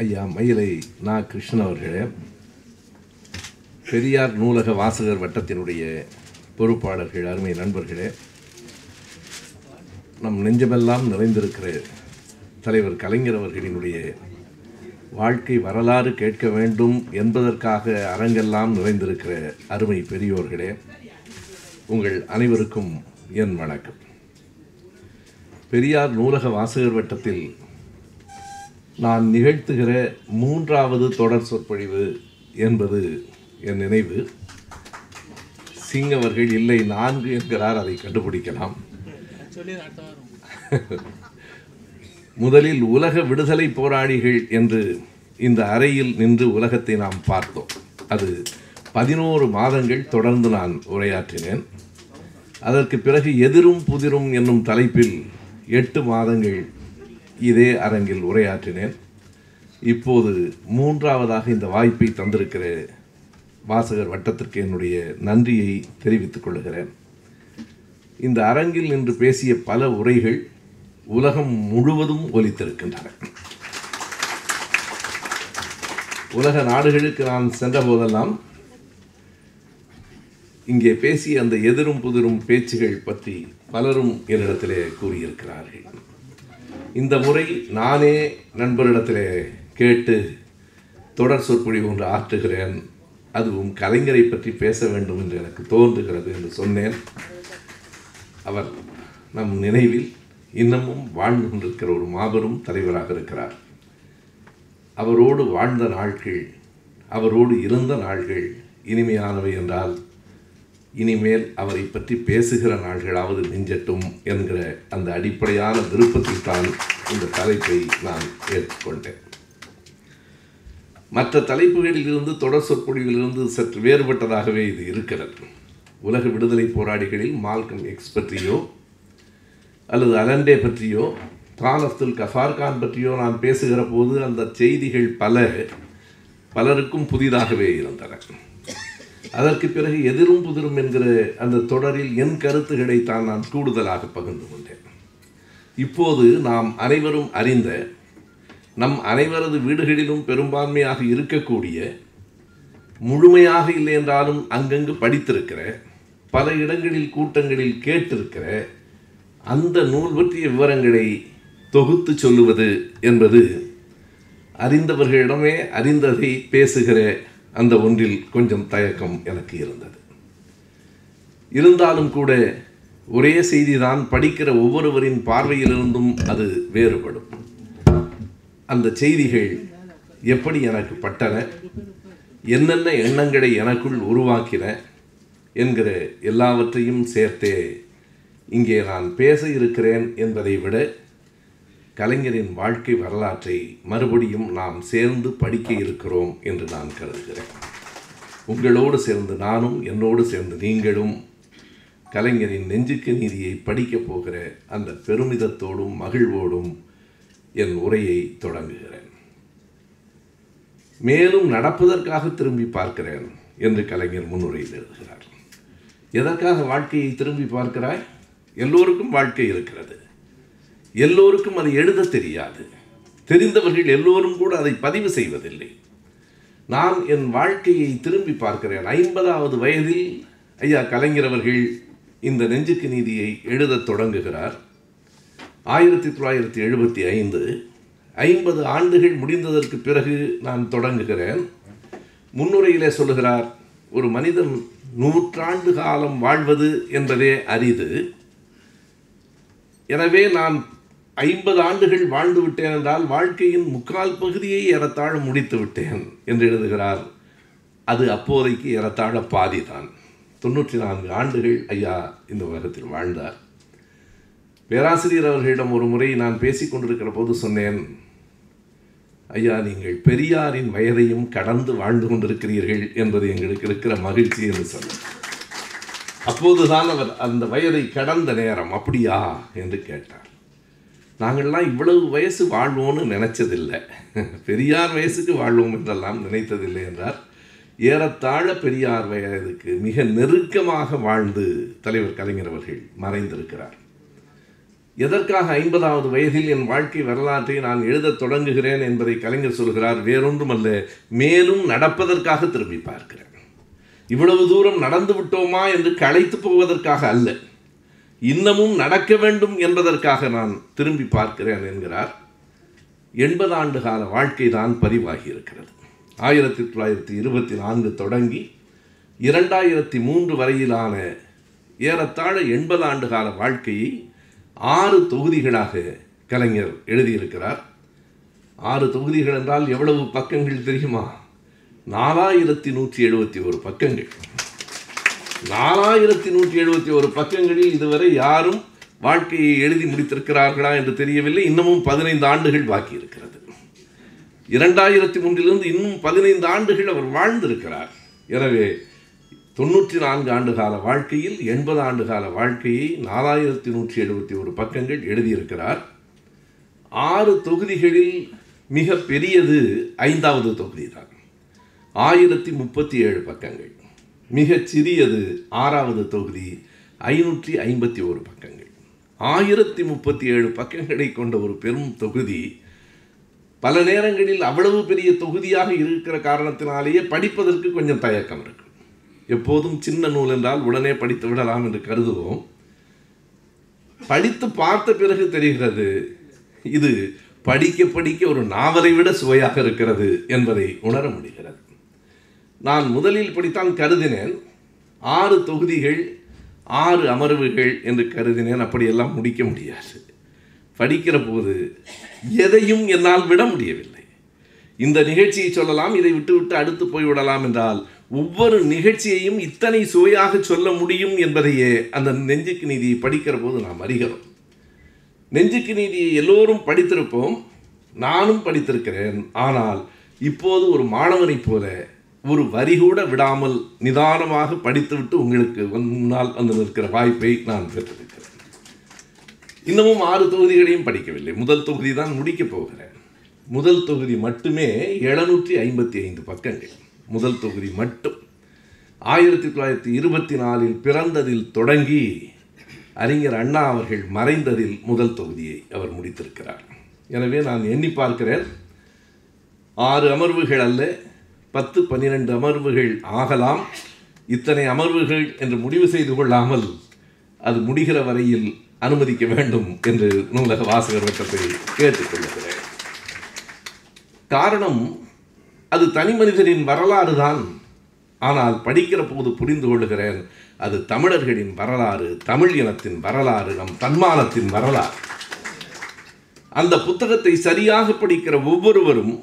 ஐயா மயிலை நா. கிருஷ்ணன் அவர்களே பெரியார் நூலக வாசகர் வட்டத்தினுடைய பொறுப்பாளர்கள் அருமை நண்பர்களே நம் நெஞ்சமெல்லாம் நிறைந்திருக்கிற தலைவர் கலைஞர் அவர்களினுடைய வாழ்க்கை வரலாறு கேட்க வேண்டும் என்பதற்காக அரங்கெல்லாம் நிறைந்திருக்கிற அருமை பெரியோர்களே உங்கள் அனைவருக்கும் என் வணக்கம். பெரியார் நூலக வாசகர் வட்டத்தில் நான் நிகழ்த்துகிற மூன்றாவது தொடர் சொற்பொழிவு என்பது என் நினைவு. சிங் அவர்கள் இல்லை நான்கு என்கிறார் அதை கண்டுபிடிக்கலாம். முதலில் உலக விடுதலை போராளிகள் என்று இந்த அறையில் நின்று உலகத்தை நாம் பார்த்தோம். அது பதினோரு மாதங்கள் தொடர்ந்து நான் உரையாற்றினேன். அதற்கு பிறகு எதிரும் புதிரும் என்னும் தலைப்பில் எட்டு மாதங்கள் இதே அரங்கில் உரையாற்றினேன். இப்போது மூன்றாவதாக இந்த வாய்ப்பை தந்திருக்கிற வாசகர் வட்டத்திற்கு என்னுடைய நன்றியை தெரிவித்துக் கொள்கிறேன். இந்த அரங்கில் நின்று பேசிய பல உரைகள் உலகம் முழுவதும் ஒலித்திருக்கின்றன. உலக நாடுகளுக்கு நான் சென்ற போதெல்லாம் இங்கே பேசிய அந்த எதிரும் புதிரும் பேச்சுகள் பற்றி பலரும் என்னிடத்திலே கூறியிருக்கிறார்கள். இந்த முறை நானே நண்பரிடத்திலே கேட்டு தொடர் சொற்பொழிவு ஒன்று ஆற்றுகிறேன். அதுவும் கலைஞரை பற்றி பேச வேண்டும் என்று எனக்கு தோன்றுகிறது என்று சொன்னேன். அவர் நம் நினைவில் இன்னமும் வாழ்ந்து கொண்டிருக்கிற ஒரு மாபெரும் தலைவராக இருக்கிறார். அவரோடு வாழ்ந்த நாட்கள் அவரோடு இருந்த நாள்கள் இனிமையானவை என்றால் இனிமேல் அவரை பற்றி பேசுகிற நாள்களாவது நெஞ்சட்டும் என்கிற அந்த அடிப்படையான விருப்பத்தில் தான் இந்த தலைப்பை நான் ஏற்றுக்கொண்டேன். மற்ற தலைப்புகளிலிருந்து தொடர் சொற்பொழிவிலிருந்து சற்று வேறுபட்டதாகவே இது இருக்கிறது. உலக விடுதலை போராளிகளில் மால்கம் எக்ஸ் பற்றியோ அல்லது அலண்டே பற்றியோ கான் அப்துல் கஃபார்கான் பற்றியோ நான் பேசுகிற போது அந்த செய்திகள் பல பலருக்கும் புதிதாகவே இருந்தன. அதற்கு பிறகு எதிரும் புதிரும் என்கிற அந்த தொடரில் என் கருத்துக்களை தான் நான் கூடுதலாக பகிர்ந்து கொண்டேன். இப்போது நாம் அனைவரும் அறிந்த நம் அனைவரது வீடுகளிலும் பெரும்பான்மையாக இருக்கக்கூடிய முழுமையாக இல்லை என்றாலும் அங்கங்கு படித்திருக்கிற பல இடங்களில் கூட்டங்களில் கேட்டிருக்கிற அந்த நூல் பற்றிய விவரங்களை தொகுத்து சொல்லுவது என்பது அறிந்தவர்களிடமே அறிந்ததை பேசுகிற அந்த ஒன்றில் கொஞ்சம் தயக்கம் எனக்கு இருந்தது. இருந்தாலும் கூட ஒரே செய்திதான் படிக்கிற ஒவ்வொருவரின் பார்வையிலிருந்தும் அது வேறுபடும். அந்த செய்திகள் எப்படி எனக்கு பட்டன? என்னென்ன எண்ணங்களை எனக்குள் உருவாக்கின? என்கிற எல்லாவற்றையும் சேர்த்தே இங்கே நான் பேச இருக்கிறேன் என்பதை விட கலைஞரின் வாழ்க்கை வரலாற்றை மறுபடியும் நாம் சேர்ந்து படிக்க இருக்கிறோம் என்று நான் கருதுகிறேன். உங்களோடு சேர்ந்து நானும் என்னோடு சேர்ந்து நீங்களும் கலைஞரின் நெஞ்சுக்கு நீதியை படிக்கப் போகிற அந்த பெருமிதத்தோடும் மகிழ்வோடும் என் உரையை தொடங்குகிறேன். மேலும் நடப்பதற்காக திரும்பி பார்க்கிறேன் என்று கலைஞர் முன்னுரையில் எழுதுகிறார். எதற்காக வாழ்க்கையை திரும்பி பார்க்கிறாய்? எல்லோருக்கும் வாழ்க்கை இருக்கிறது. எல்லோருக்கும் அதை எழுத தெரியாது. தெரிந்தவர்கள் எல்லோரும் கூட அதை பதிவு செய்வதில்லை. நான் என் வாழ்க்கையை திரும்பி பார்க்கிறேன். ஐம்பதாவது வயதில் ஐயா கலைஞரவர்கள் இந்த நெஞ்சுக்கு நீதியை எழுதத் தொடங்குகிறார். ஆயிரத்தி தொள்ளாயிரத்தி எழுபத்தி ஐந்து ஐம்பது ஆண்டுகள் முடிந்ததற்கு பிறகு நான் தொடங்குகிறேன். முன்னுரையிலே சொல்லுகிறார் ஒரு மனிதன் நூற்றாண்டு காலம் வாழ்வது என்பதே அரிது. எனவே நான் ஐம்பது ஆண்டுகள் வாழ்ந்து விட்டேன் என்றால் வாழ்க்கையின் முக்கால் பகுதியை ஏறத்தாழ முடித்து விட்டேன் என்று எழுதுகிறார். அது அப்போதைக்கு ஏறத்தாழ பாதி தான் தொண்ணூற்றி நான்கு ஆண்டுகள் ஐயா இந்த உலகத்தில் வாழ்ந்தார். பேராசிரியர் அவர்களிடம் ஒரு முறை நான் பேசிக்கொண்டிருக்கிற போது சொன்னேன் ஐயா நீங்கள் பெரியாரின் வயதையும் கடந்து வாழ்ந்து கொண்டிருக்கிறீர்கள் என்பது எங்களுக்கு இருக்கிற மகிழ்ச்சி என்று சொன்னார் அப்போதுதான் அவர் அந்த வயதை கடந்த நேரம் அப்படியா? என்று கேட்டார். நாங்கள்லாம் இவ்வளவு வயசு வாழ்வோன்னு நினச்சதில்லை. பெரியார் வயசுக்கு வாழ்வோம் என்றெல்லாம் நினைத்ததில்லை என்றார். ஏறத்தாழ பெரியார் வயதுக்கு மிக நெருக்கமாக வாழ்ந்து தலைவர் கலைஞர் அவர்கள் மறைந்திருக்கிறார். எதற்காக ஐம்பதாவது வயதில் என் வாழ்க்கை வரலாற்றை நான் எழுதத் தொடங்குகிறேன் என்பதை கலைஞர் சொல்கிறார் வேறொன்றுமல்ல மேலும் நடப்பதற்காக திரும்பி பார்க்கிறேன். இவ்வளவு தூரம் நடந்து விட்டோமா என்று களைத்து போவதற்காக அல்ல. இன்னமும் நடக்க வேண்டும் என்பதற்காக நான் திரும்பி பார்க்கிறேன் என்கிறார். எண்பது ஆண்டு கால வாழ்க்கை தான் பதிவாகி இருக்கிறது. ஆயிரத்தி தொள்ளாயிரத்தி இருபத்தி நான்கு தொடங்கி இரண்டாயிரத்தி மூன்று வரையிலான ஏறத்தாழ எண்பது ஆண்டு கால வாழ்க்கையை ஆறு தொகுதிகளாக கலைஞர் எழுதியிருக்கிறார். ஆறு தொகுதிகள் என்றால் எவ்வளவு பக்கங்கள் தெரியுமா? நாலாயிரத்தி நூற்றி எழுபத்தி ஒரு பக்கங்கள். நாலாயிரத்தி நூற்றி எழுபத்தி ஒரு பக்கங்களில் இதுவரை யாரும் வாழ்க்கையை எழுதி முடித்திருக்கிறார்களா என்று தெரியவில்லை. இன்னமும் பதினைந்து ஆண்டுகள் பாக்கி இருக்கிறது. இரண்டாயிரத்தி மூன்றிலிருந்து இன்னும் பதினைந்து ஆண்டுகள் அவர் வாழ்ந்திருக்கிறார். எனவே தொண்ணூற்றி நான்கு ஆண்டு கால வாழ்க்கையில் எண்பது ஆண்டு கால வாழ்க்கையை நாலாயிரத்தி நூற்றி எழுபத்தி ஒரு பக்கங்கள் எழுதியிருக்கிறார். ஆறு தொகுதிகளில் மிக பெரியது ஐந்தாவது தொகுதி தான் ஆயிரத்தி முப்பத்தி ஏழு பக்கங்கள். மிகச் சிறியது ஆறாவது தொகுதி ஐநூற்றி ஐம்பத்தி ஒரு பக்கங்கள். ஆயிரத்தி முப்பத்தி ஏழு பக்கங்களை கொண்ட ஒரு பெரும் தொகுதி பல நேரங்களில் அவ்வளவு பெரிய தொகுதியாக இருக்கிற காரணத்தினாலேயே படிப்பதற்கு கொஞ்சம் தயக்கம் இருக்கு. எப்போதும் சின்ன நூல் என்றால் உடனே படித்து விடலாம் என்று கருதுவோம். படித்து பார்த்த பிறகு தெரிகிறது இது படிக்க படிக்க ஒரு நாவலை விட சுவையாக இருக்கிறது என்பதை உணர முடிகிறது. நான் முதலில் படித்தான் கருதினேன். ஆறு தொகுதிகள் ஆறு அமர்வுகள் என்று கருதினேன். அப்படியெல்லாம் முடிக்க முடியாது. படிக்கிற போது எதையும் என்னால் விட முடியவில்லை. இந்த நிகழ்ச்சியை சொல்லலாம் இதை விட்டுவிட்டு அடுத்து போய்விடலாம் என்றால் ஒவ்வொரு நிகழ்ச்சியையும் இத்தனை சுவையாக சொல்ல முடியும் என்பதையே அந்த நெஞ்சுக்கு நீதியை படிக்கிற போது நாம் அறிகிறோம். நெஞ்சுக்கு நீதியை எல்லோரும் படித்திருப்போம். நானும் படித்திருக்கிறேன். ஆனால் இப்போது ஒரு மாணவனைப் போல ஒரு வரி கூட விடாமல் நிதானமாக படித்துவிட்டு உங்களுக்கு முன்னால் வந்து நிற்கிற வாய்ப்பை நான் பெற்றிருக்கிறேன். இன்னமும் ஆறு தொகுதிகளையும் படிக்கவில்லை. முதல் தொகுதி தான் முடிக்கப் போகிறேன். முதல் தொகுதி மட்டுமே எழுநூற்றி ஐம்பத்தி ஐந்து பக்கங்கள். முதல் தொகுதி மட்டும். ஆயிரத்தி தொள்ளாயிரத்தி இருபத்தி நாலில் பிறந்ததில் தொடங்கி அறிஞர் அண்ணா அவர்கள் மறைந்ததில் முதல் தொகுதியை அவர் முடித்திருக்கிறார். எனவே நான் எண்ணி பார்க்கிறேன். ஆறு அமர்வுகள் அல்ல பத்து பன்னிரண்டு அமர்வுகள் ஆகலாம். இத்தனை அமர்வுகள் என்று முடிவு செய்து கொள்ளாமல் அது முடிகிற வரையில் அனுமதிக்க வேண்டும் என்று நூலக வாசகர் வட்டத்தை கேட்டுக்கொள்கிறேன் காரணம் அது தனி மனிதரின் வரலாறு தான். ஆனால் படிக்கிற போது புரிந்து கொள்கிறேன் அது தமிழர்களின் வரலாறு தமிழ் இனத்தின் வரலாறு நம் தன்மானத்தின் வரலாறு. அந்த புத்தகத்தை சரியாக படிக்கிற ஒவ்வொருவரும்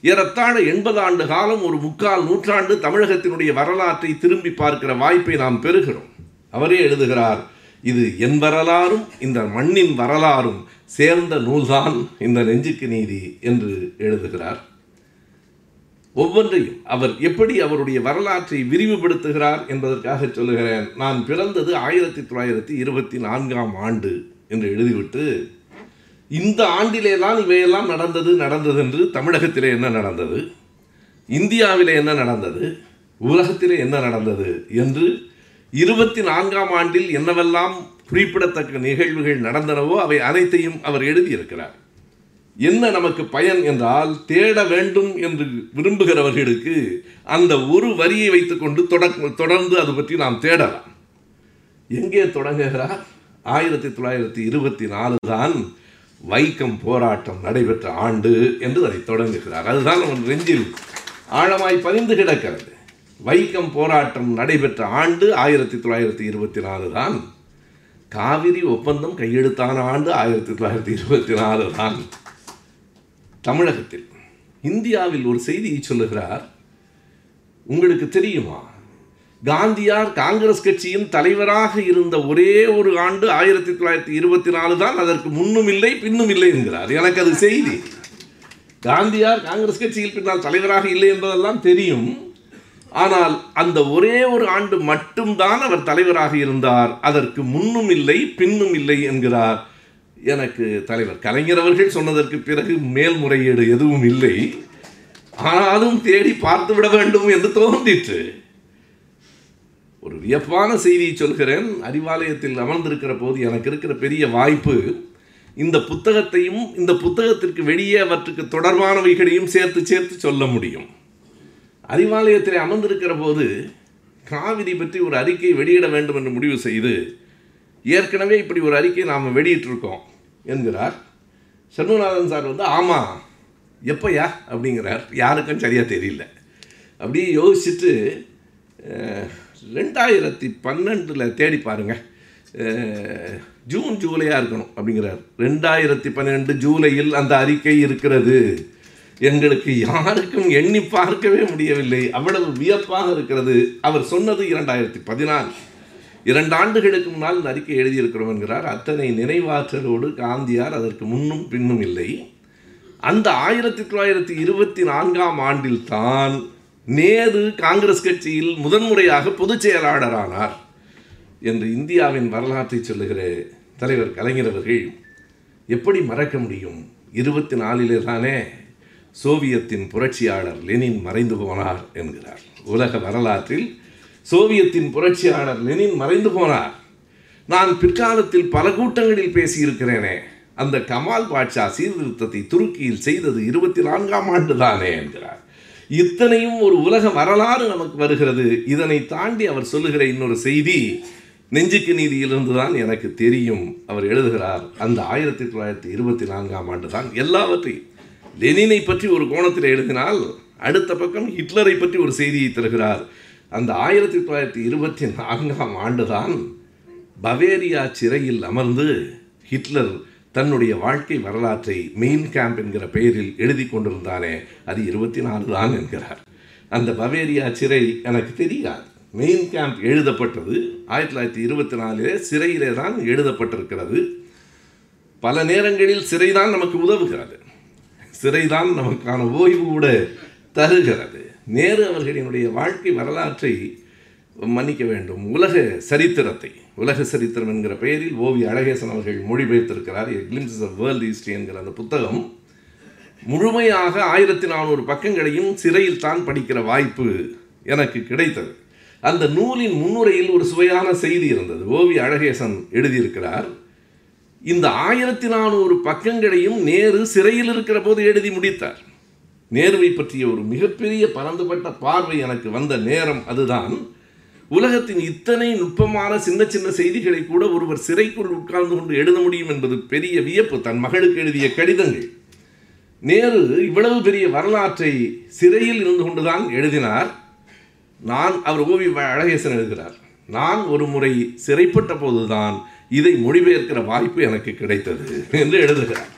ஏறத்தாழ எண்பது ஆண்டு காலம் ஒரு முக்கால் நூற்றாண்டு தமிழகத்தினுடைய வரலாற்றை திரும்பி பார்க்கிற வாய்ப்பை நாம் பெறுகிறோம். அவரே எழுதுகிறார் இது என் வரலாறும் இந்த மண்ணின் வரலாறும் சேர்ந்த நூல்தான் இந்த நெஞ்சுக்கு நீதி என்று எழுதுகிறார். ஒவ்வொன்றையும் அவர் எப்படி அவருடைய வரலாற்றை விரிவுபடுத்துகிறார் என்பதற்காக சொல்லுகிறேன். நான் பிறந்தது ஆயிரத்தி தொள்ளாயிரத்தி இருபத்தி நான்காம் ஆண்டு என்று எழுதிவிட்டு இந்த ஆண்டிலேதான் இவையெல்லாம் நடந்தது நடந்தது என்று தமிழகத்திலே என்ன நடந்தது? இந்தியாவிலே என்ன நடந்தது? உலகத்திலே என்ன நடந்தது என்று இருபத்தி நான்காம் ஆண்டில் என்னவெல்லாம் குறிப்பிடத்தக்க நிகழ்வுகள் நடந்தனவோ அவை அனைத்தையும் அவர் எழுதியிருக்கிறார். என்ன நமக்கு பயன் என்றால் தேட வேண்டும் என்று விரும்புகிறவர்களுக்கு அந்த ஒரு வரியை வைத்துக்கொண்டு தொடர்ந்து அது பற்றி நாம் தேடலாம். எங்கே தொடங்குகிறார்? ஆயிரத்தி தொள்ளாயிரத்தி இருபத்தி நாலு தான் வைக்கம் போராட்டம் நடைபெற்ற ஆண்டு என்று அதை தொடங்குகிறார். அதுதான் அவன் நெஞ்சில் ஆழமாய் பதிந்து கிடக்கிறது. வைக்கம் போராட்டம் நடைபெற்ற ஆண்டு ஆயிரத்தி தொள்ளாயிரத்தி இருபத்தி நாலு தான். காவிரி ஒப்பந்தம் கையெழுத்தான ஆண்டு ஆயிரத்தி தொள்ளாயிரத்தி இருபத்தி நாலு தான். தமிழகத்தில் இந்தியாவில் ஒரு செய்தியை சொல்லுகிறார். உங்களுக்கு தெரியுமா? காந்தியார் காங்கிரஸ் கட்சியின் தலைவராக இருந்த ஒரே ஒரு ஆண்டு ஆயிரத்தி தொள்ளாயிரத்தி இருபத்தி நாலு தான் அதற்கு முன்னும் இல்லை பின்னும் இல்லை என்கிறார். எனக்கு அது செய்தி. காந்தியார் காங்கிரஸ் கட்சியில் பின்னால் தலைவராக இல்லை என்பதெல்லாம் தெரியும். ஆனால் அந்த ஒரே ஒரு ஆண்டு மட்டும்தான் அவர் தலைவராக இருந்தார். அதற்கு முன்னும் இல்லை பின்னும் இல்லை என்கிறார். எனக்கு தலைவர் கலைஞர் அவர்கள் சொன்னதற்கு பிறகு மேல்முறையீடு எதுவும் இல்லை. ஆனாலும் தேடி பார்த்து விட வேண்டும் என்று தோன்றிற்று. ஒரு வியப்பான செய்தியை சொல்கிறேன். அறிவாலயத்தில் அமர்ந்திருக்கிற போது எனக்கு இருக்கிற பெரிய வாய்ப்பு இந்த புத்தகத்தையும் இந்த புத்தகத்திற்கு வெளியே அவற்றுக்கு தொடர்பானவைகளையும் சேர்த்து சேர்த்து சொல்ல முடியும். அறிவாலயத்தில் அமர்ந்திருக்கிற போது காவிரி பற்றி ஒரு அறிக்கை வெளியிட வேண்டும் என்று முடிவு செய்து ஏற்கனவே இப்படி ஒரு அறிக்கை நாம் வெளியிட்டிருக்கோம் என்கிறார். சண்முகநாதன் சார் வந்து ஆமாம் எப்போயா? அப்படிங்கிறார். யாருக்கும் சரியாக தெரியல. அப்படியே யோசிச்சுட்டு ரெண்டாயிரத்தி பன்னெண்டில் தேடி பாருங்க. ஜூன் ஜூலையாக இருக்கணும் அப்படிங்கிறார். ரெண்டாயிரத்தி பன்னெண்டு ஜூலையில் அந்த அறிக்கை இருக்கிறது. எங்களுக்கு யாருக்கும் எண்ணி பார்க்கவே முடியவில்லை. அவ்வளவு வியப்பாக இருக்கிறது. அவர் சொன்னது இரண்டாயிரத்தி பதினாலு. இரண்டு ஆண்டுகளுக்கு முன்னால் இந்த அறிக்கை எழுதியிருக்கிறோம் என்கிறார். அத்தனை நினைவாற்றலோடு காந்தியார் அதற்கு முன்னும் பின்னும் இல்லை. அந்த ஆயிரத்தி தொள்ளாயிரத்தி இருபத்தி நான்காம் ஆண்டில் தான் நேரு காங்கிரஸ் கட்சியில் முதன்முறையாக பொதுச் செயலாளரானார் என்று இந்தியாவின் வரலாற்றை சொல்லுகிற தலைவர் கலைஞர் அவர்கள் எப்படி மறக்க முடியும்? இருபத்தி நாலிலே தானே சோவியத்தின் புரட்சியாளர் லெனின் மறைந்து போனார் என்கிறார். உலக வரலாற்றில் சோவியத்தின் புரட்சியாளர் லெனின் மறைந்து போனார். நான் பிற்காலத்தில் பல கூட்டங்களில் பேசியிருக்கிறேனே. அந்த கமால் பாட்ஷா சீர்திருத்தத்தை துருக்கியில் செய்தது இருபத்தி நான்காம் ஆண்டு தானே என்கிறார். இத்தனையும் ஒரு உலக வரலாறு நமக்கு வருகிறது. இதனை தாண்டி அவர் சொல்லுகிற இன்னொரு செய்தி நெஞ்சுக்கு நீதியிலிருந்து தான் எனக்கு தெரியும் அவர் எழுதுகிறார். அந்த ஆயிரத்தி தொள்ளாயிரத்தி இருபத்தி நான்காம் ஆண்டு தான் எல்லாவற்றையும். லெனினை பற்றி ஒரு கோணத்தில் எழுதினால் அடுத்த பக்கம் ஹிட்லரை பற்றி ஒரு செய்தியை தருகிறார். அந்த ஆயிரத்தி தொள்ளாயிரத்தி இருபத்தி நான்காம் ஆண்டுதான் பவேரியா சிறையில் அமர்ந்து ஹிட்லர் தன்னுடைய வாழ்க்கை வரலாற்றை மெயின் கேம்ப் என்கிற பெயரில் எழுதி கொண்டிருந்தானே அது இருபத்தி நாலு தான் என்கிறார். அந்த பவேரியா சிறை எனக்கு தெரியாது. மெயின் கேம்ப் எழுதப்பட்டது ஆயிரத்தி தொள்ளாயிரத்தி இருபத்தி நாலிலே சிறையிலே தான் எழுதப்பட்டிருக்கிறது. பல நேரங்களில் சிறைதான் நமக்கு உதவுகிறது. சிறைதான் நமக்கான ஓய்வு கூட தருகிறது. நேரு அவர்களினுடைய வாழ்க்கை வரலாற்றை மன்னிக்க வேண்டும். உலக சரித்திரத்தை. உலக சரித்திரம் என்கிற பெயரில் ஓவி அழகேசன் அவர்கள் மொழிபெயர்த்திருக்கிறார். கிளிம்ஸ் ஆஃப் வேர்ல்ட் ஹிஸ்ட்ரி என்கிற அந்த புத்தகம். முழுமையாக ஆயிரத்தி நானூறு பக்கங்களையும் சிறையில் தான் படிக்கிற வாய்ப்பு எனக்கு கிடைத்தது. அந்த நூலின் முன்னுரையில் ஒரு சுவையான செய்தி இருந்தது. ஓவி அழகேசன் எழுதியிருக்கிறார் இந்த ஆயிரத்தி நானூறு பக்கங்களையும் நேரு சிறையில் இருக்கிற போது எழுதி முடித்தார். நேருவை பற்றிய ஒரு மிகப்பெரிய பரந்துபட்ட பார்வை எனக்கு வந்த நேரம் அதுதான். உலகத்தின் இத்தனை நுட்பமான சின்ன சின்ன செய்திகளை கூட ஒருவர் சிறைக்குள் உட்கார்ந்து கொண்டு எழுத முடியும் என்பது பெரிய வியப்பு. தன் மகளுக்கு எழுதிய கடிதங்கள். நேரு இவ்வளவு பெரிய வரலாற்றை சிறையில் இருந்து கொண்டுதான் எழுதினார். நான் அவர் ஓவி அழகேசன் எழுதுகிறார் நான் ஒரு முறை சிறைப்பட்ட போதுதான் இதை மொழிபெயர்க்கிற வாய்ப்பு எனக்கு கிடைத்தது என்று எழுதுகிறார்.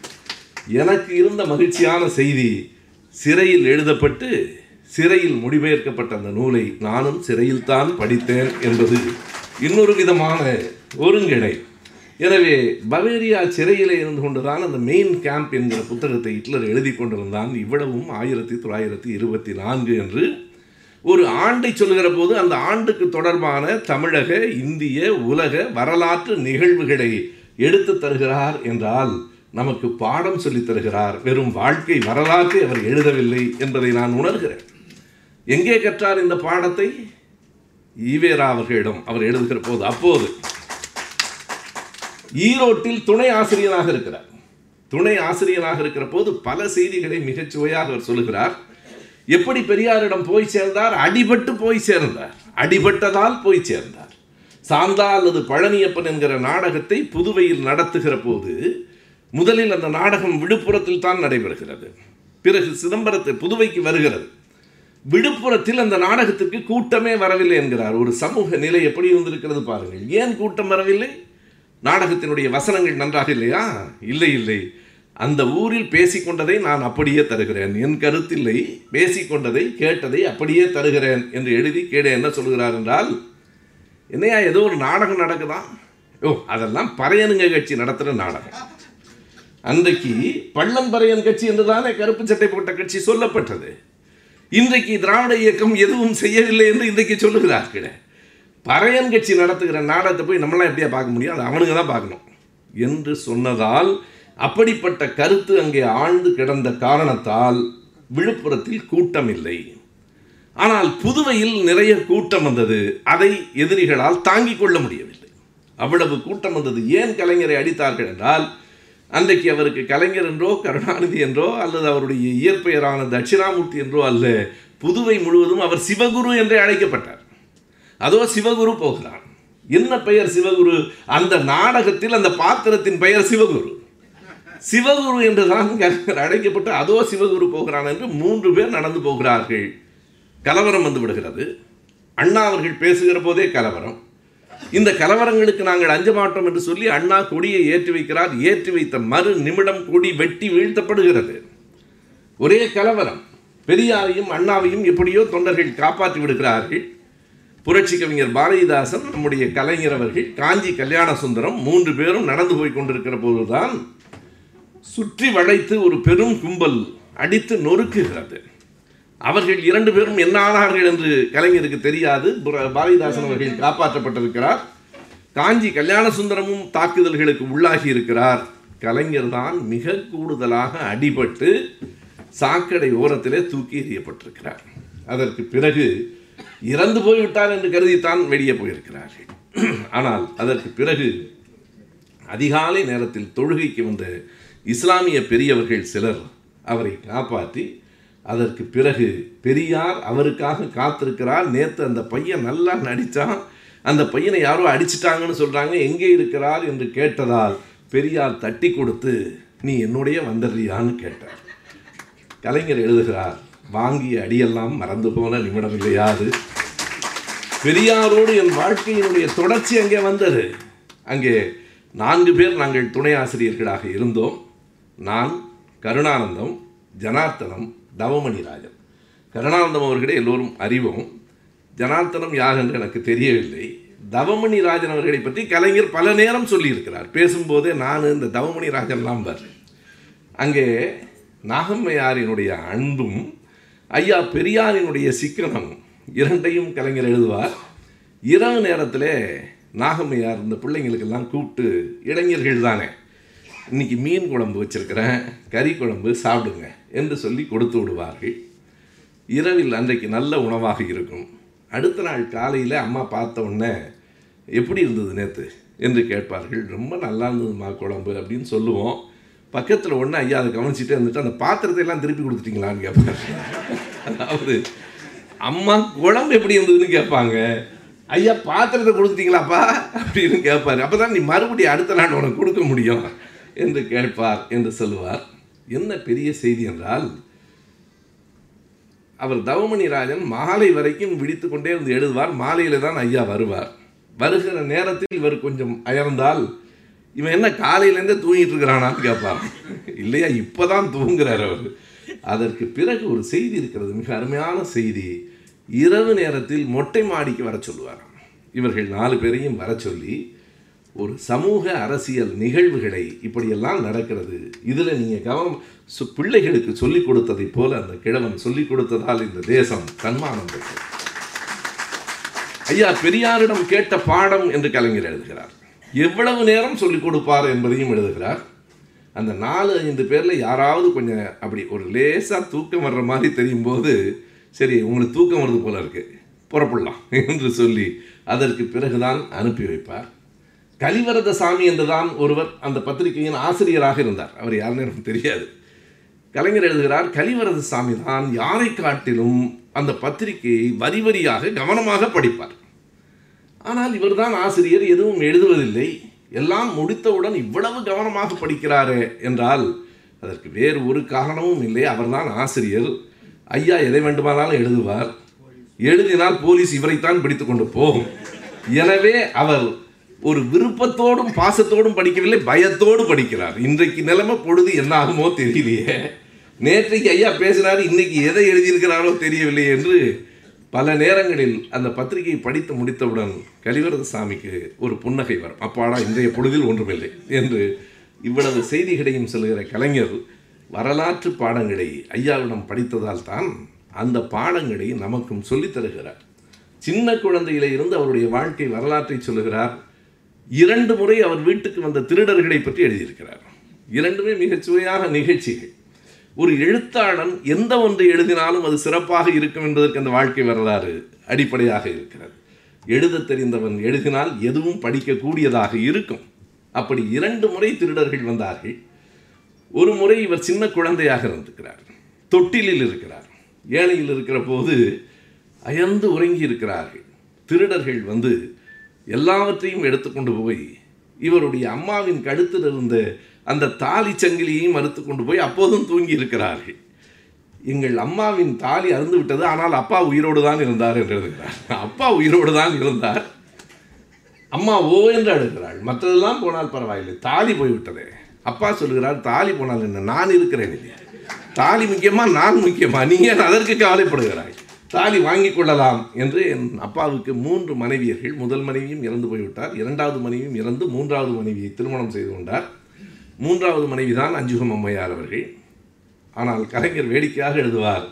எனக்கு இருந்த மகிழ்ச்சியான செய்தி சிறையில் எழுதப்பட்டு சிறையில் மொழிபெயர்க்கப்பட்ட அந்த நூலை நானும் சிறையில்தான் படித்தேன் என்பது இன்னொரு விதமான ஒருங்கிணை. எனவே பவேரியா சிறையிலே இருந்து கொண்டுதான் அந்த மெயின் கேம்ப் என்கிற புத்தகத்தை ஹிட்லர் எழுதி கொண்டிருந்தான். இவ்வளவும் ஆயிரத்தி தொள்ளாயிரத்தி இருபத்தி நான்கு என்று ஒரு ஆண்டை சொல்லுகிற போது அந்த ஆண்டுக்கு தொடர்பான தமிழக இந்திய உலக வரலாற்று நிகழ்வுகளை எடுத்து தருகிறார் என்றால் நமக்கு பாடம் சொல்லித் தருகிறார். வெறும் வாழ்க்கை வரலாற்றை அவர் எழுதவில்லை என்பதை நான் உணர்கிறேன். எங்கே கற்றார் இந்த பாடத்தை? ஈவேரா அவர்களிடம் அவர் எழுதுகிற போது அப்போது ஈரோட்டில் துணை ஆசிரியராக இருக்கிறார். துணை ஆசிரியராக இருக்கிற போது பல செய்திகளை மிகச் சுவையாக அவர் சொல்லுகிறார். எப்படி பெரியாரிடம் போய் சேர்ந்தார்? அடிபட்டு போய் சேர்ந்தார். அடிபட்டதால் போய் சேர்ந்தார். சாந்தா அல்லது பழனியப்பன் என்கிற நாடகத்தை புதுவையில் நடத்துகிற போது முதலில் அந்த நாடகம் விழுப்புரத்தில் தான் நடைபெறுகிறது. பிறகு சிதம்பரத்தை புதுவைக்கு வருகிறது. விழுப்புரத்தில் அந்த நாடகத்திற்கு கூட்டமே வரவில்லை என்கிறார். ஒரு சமூக நிலை எப்படி இருந்திருக்கிறது பாருங்கள். ஏன் கூட்டம் வரவில்லை? நாடகத்தினுடைய வசனங்கள் நன்றாக இல்லையா? இல்லை இல்லை. அந்த ஊரில் பேசிக்கொண்டதை நான் அப்படியே தருகிறேன். என் கருத்தில்லை பேசிக்கொண்டதை கேட்டதை அப்படியே தருகிறேன் என்று எழுதி கேட என்ன சொல்கிறார் என்றால் என்னையா ஏதோ ஒரு நாடகம் நடக்குதா? ஓ அதெல்லாம் பறையனுங்க கட்சி நடத்துகிற நாடகம். அன்றைக்கு பள்ளம் பறையன் கட்சி என்றுதானே கருப்பு சட்டை போட்ட கட்சி சொல்லப்பட்டது. இன்றைக்கு திராவிட இயக்கம் எதுவும் செய்யவில்லை என்று இன்றைக்கு சொல்லுகிறார்கள் பறையன் கட்சி நடத்துகிற நாடகத்தை போய் நம்மளாம் எப்படியா பார்க்க முடியும்? அது அவனுங்க தான் பார்க்கணும். என்று சொன்னதால் அப்படிப்பட்ட கருத்து அங்கே ஆழ்ந்து கிடந்த காரணத்தால் விழுப்புரத்தில் கூட்டம் இல்லை ஆனால் புதுவையில் நிறைய கூட்டம் வந்தது. அதை எதிரிகளால் தாங்கிக் கொள்ள முடியவில்லை. அவ்வளவு கூட்டம் வந்தது. ஏன் கலைஞரை அடித்தார்கள் என்றால் அன்றைக்கு அவருக்கு கலைஞர் என்றோ கருணாநிதி என்றோ அல்லது அவருடைய இயற்பெயரான தட்சிணாமூர்த்தி என்றோ அல்ல புதுவை முழுவதும் அவர் சிவகுரு என்றே அழைக்கப்பட்டார். அதோ சிவகுரு போகிறான் என்ன பெயர் சிவகுரு? அந்த நாடகத்தில் அந்த பாத்திரத்தின் பெயர் சிவகுரு. சிவகுரு என்றுதான் தான் அழைக்கப்பட்டு அதோ சிவகுரு போகிறான் என்று மூன்று பேர் நடந்து போகிறார்கள். கலவரம் வந்து விடுகிறது. அண்ணா அவர்கள் பேசுகிற போதே கலவரம். இந்த கலவரங்களுக்கு நாங்கள் அஞ்ச மாட்டோம் என்று சொல்லி அண்ணா கொடியை ஏற்றி வைக்கிறார். ஏற்றி வைத்த மறு நிமிடம் கொடி வெட்டி வீழ்த்தப்படுகிறது. ஒரே கலவரம். பெரியாரையும் அண்ணாவையும் எப்படியோ தொண்டர்கள் காப்பாற்றி விடுகிறார்கள். புரட்சி கவிஞர் பாரதிதாசன் நம்முடைய கலைஞர் அவர்கள் காஞ்சி கல்யாண சுந்தரம் மூன்று பேரும் நடந்து போய் கொண்டிருக்கிற போதுதான் சுற்றி வளைத்து ஒரு பெரும் கும்பல் அடித்து நொறுக்குகிறது. அவர்கள் இரண்டு பேரும் என்ன ஆனார்கள் என்று கலைஞருக்கு தெரியாது. பாரதிதாசன் அவர்கள் காப்பாற்றப்பட்டிருக்கிறார். காஞ்சி கல்யாண சுந்தரமும் தாக்குதல்களுக்கு உள்ளாகி இருக்கிறார். கலைஞர் தான் மிக கூடுதலாக அடிபட்டு சாக்கடை ஓரத்திலே தூக்கி எறியப்பட்டிருக்கிறார். அதற்கு பிறகு இறந்து போய்விட்டார் என்று கருதித்தான் வெளியே போயிருக்கிறார்கள். ஆனால் அதற்கு பிறகு அதிகாலை நேரத்தில் தொழுகைக்கு வந்த இஸ்லாமிய பெரியவர்கள் சிலர் அவரை காப்பாற்றி அதற்கு பிறகு பெரியார் அவருக்காக காத்திருக்கிறார். நேற்று அந்த பையன் நல்லா நடித்தான் அந்த பையனை யாரோ அடிச்சிட்டாங்கன்னு சொல்கிறாங்க எங்கே இருக்கிறார் என்று கேட்டதால் பெரியார் தட்டி கொடுத்து நீ என்னுடைய வந்துடுறியான்னு கேட்டார். கலைஞர் எழுதுகிறார் வாங்கிய அடியெல்லாம் மறந்து போன நிமிடம் இல்லையாது பெரியாரோடு என் வாழ்க்கையினுடைய தொடர்ச்சி அங்கே வந்தது? அங்கே நான்கு பேர் நாங்கள் துணை ஆசிரியர்களாக இருந்தோம். நான் கருணானந்தம் ஜனார்த்தனம் தவமணி ராஜன். கருணானந்தம் அவர்களை எல்லோரும் அறிவோம். ஜனார்த்தனம் யார் என்று எனக்கு தெரியவில்லை. தவமணி ராஜன் அவர்களை பற்றி கலைஞர் பல நேரம் சொல்லியிருக்கிறார். பேசும்போதே நான் இந்த தவமணி ராஜன்லாம் பார் அங்கே நாகம்மையாரினுடைய அன்பும் ஐயா பெரியாரினுடைய சிக்கனம் இரண்டையும் கலைஞர் எழுதுவார். இரவு நேரத்தில் நாகம்மையார் இந்த பிள்ளைங்களுக்கெல்லாம் கூப்பிட்டு இளைஞர்கள் தானே இன்னைக்கு மீன் குழம்பு வச்சுருக்கிறேன் கறி குழம்பு சாப்பிடுங்க என்று சொல்லி கொடுத்து விடுவார்கள். இரவில் அன்றைக்கு நல்ல உணவாக இருக்கும். அடுத்த நாள் காலையில் அம்மா பார்த்த உடனே எப்படி இருந்தது நேற்று என்று கேட்பார்கள். ரொம்ப நல்லா இருந்ததுமா குழம்பு அப்படின்னு சொல்லுவோம். பக்கத்தில் ஒன்று ஐயா அதை கவனிச்சுட்டே இருந்துட்டு அந்த பாத்திரத்தை எல்லாம் திருப்பி கொடுத்துட்டிங்களான்னு கேட்பாரு அதாவது அம்மா குழம்பு எப்படி இருந்ததுன்னு கேட்பாங்க. ஐயா பாத்திரத்தை கொடுத்துட்டீங்களாப்பா? அப்படின்னு கேட்பாரு. அப்போ தான் நீ மறுபடியும் அடுத்த நாள் உனக்கு கொடுக்க முடியும். என்று கேட்பார் என்று சொல்லுவார். என்ன பெரிய செய்தி என்றால் அவர் தவமணி ராஜன் மாலை வரைக்கும் விழித்து கொண்டே இருந்து எழுதுவார். மாலையில் தான் ஐயா வருவார். வருகிற நேரத்தில் இவர் கொஞ்சம் அயர்ந்தால் இவன் என்ன காலையிலேருந்தே தூங்கிட்டு இருக்கிறானான்னு கேட்பார். இல்லையா இப்போதான் தூங்குறார் அவர். அதற்கு பிறகு ஒரு செய்தி இருக்கிறது மிக அருமையான செய்தி. இரவு நேரத்தில் மொட்டை மாடிக்கு வர சொல்லுவார் இவர்கள் நாலு பேரையும் வர சொல்லி ஒரு சமூக அரசியல் நிகழ்வுகளை இப்படியெல்லாம் நடக்கிறது. இதில் நீங்கள் கவனம் சு பிள்ளைகளுக்கு சொல்லிக் கொடுத்ததைப் போல அந்த கிழவன் சொல்லிக் கொடுத்ததால் இந்த தேசம் தன்மானம் பெற்றது. ஐயா பெரியாரிடம் கேட்ட பாடம் என்று கலைஞர் எழுதுகிறார். எவ்வளவு நேரம் சொல்லிக் கொடுப்பார் என்பதையும் எழுதுகிறார். அந்த நாலு ஐந்து பேரில் யாராவது கொஞ்சம் அப்படி ஒரு லேசாக தூக்கம் வர்ற மாதிரி தெரியும் போது சரி உங்களுக்கு தூக்கம் வருது போல இருக்கு புறப்படலாம் என்று சொல்லி அதற்கு பிறகுதான் அனுப்பி வைப்பார். கலிவரத சாமி என்றுதான் ஒருவர் அந்த பத்திரிகையின் ஆசிரியராக இருந்தார். அவர் யாருன்னு எனக்கு தெரியாது. கலைஞர் எழுதுகிறார் கலிவரத சாமி தான் யாரை காட்டிலும் அந்த பத்திரிகையை வரி வரியாக கவனமாக படிப்பார். ஆனால் இவர்தான் ஆசிரியர் எதுவும் எழுதுவதில்லை. எல்லாம் முடித்தவுடன் இவ்வளவு கவனமாக படிக்கிறாரே என்றால் அதற்கு வேறு ஒரு காரணமும் இல்லை. அவர்தான் ஆசிரியர். ஐயா எதை வேண்டுமானாலும் எழுதுவார். எழுதினால் போலீஸ் இவரைத்தான் பிடித்து கொண்டு போகும். எனவே அவர் ஒரு விருப்பத்தோடும் பாசத்தோடும் படிக்கவில்லை பயத்தோடு படிக்கிறார். இன்றைக்கு நிலைமை பொழுது என்ன ஆகுமோ தெரியலையே. நேற்றைக்கு ஐயா பேசினார் இன்றைக்கி எதை எழுதியிருக்கிறாரோ தெரியவில்லை என்று பல நேரங்களில் அந்த பத்திரிகையை படித்து முடித்தவுடன் கலிவரத சாமிக்கு ஒரு புன்னகை வரும். அப்பாடா இன்றைய பொழுதில் ஒன்றுமில்லை என்று இவ்வளவு செய்திகளையும் சொல்கிற கலைஞர் வரலாற்று பாடங்களை ஐயாவிடம் படித்ததால் தான் அந்த பாடங்களை நமக்கும் சொல்லித் தருகிறார். சின்ன குழந்தையில இருந்து அவருடைய வாழ்க்கை வரலாற்றை சொல்லுகிறார். இரண்டு முறை அவர் வீட்டுக்கு வந்த திருடர்களை பற்றி எழுதியிருக்கிறார். இரண்டுமே மிகச்சுவையான நிகழ்ச்சிகள். ஒரு எழுத்தாளன் எந்த ஒன்றை எழுதினாலும் அது சிறப்பாக இருக்கும் என்பதற்கு அந்த வாழ்க்கை வரலாறு அடிப்படையாக இருக்கிறது. எழுத தெரிந்தவன் எழுதினால் எதுவும் படிக்கக்கூடியதாக இருக்கும். அப்படி இரண்டு முறை திருடர்கள் வந்தார்கள். ஒரு முறை இவர் சின்ன குழந்தையாக இருந்திருக்கிறார். தொட்டிலில் இருக்கிறார். ஏழையில் இருக்கிற போது அயர்ந்து உறங்கி இருக்கிறார்கள் திருடர்கள் வந்து எல்லாவற்றையும் எடுத்துக்கொண்டு போய் இவருடைய அம்மாவின் கழுத்தில் இருந்த அந்த தாலி சங்கிலியையும் அறுத்து கொண்டு போய் அப்போதும் தூங்கி இருக்கிறார்கள். எங்கள் அம்மாவின் தாலி அறுந்து விட்டது ஆனால் அப்பா உயிரோடு தான் இருந்தார் என்று எழுதுகிறார். அப்பா உயிரோடு தான் இருந்தார். அம்மா ஓ என்று அழுகிறாள். மற்றதெல்லாம் போனால் பரவாயில்லை தாலி போய்விட்டதே அப்பா சொல்லுகிறார் தாலி போனால் என்ன? நான் இருக்கிறேன் இல்லையா? தாலி முக்கியமா? நான் முக்கியமா? நீ ஏன் அதற்கு கவலைப்படுகிறாய்? தாலி வாங்கி கொள்ளலாம் என்று என் அப்பாவுக்கு மூன்று மனைவியர்கள் முதல் மனைவியும் இறந்து போய்விட்டார் இரண்டாவது மனைவியும் இறந்து மூன்றாவது மனைவியை திருமணம் செய்து கொண்டார். மூன்றாவது மனைவி தான் அஞ்சுகம் அம்மையார் அவர்கள். ஆனால் கலைஞர் வேடிக்கையாக எழுதுவார்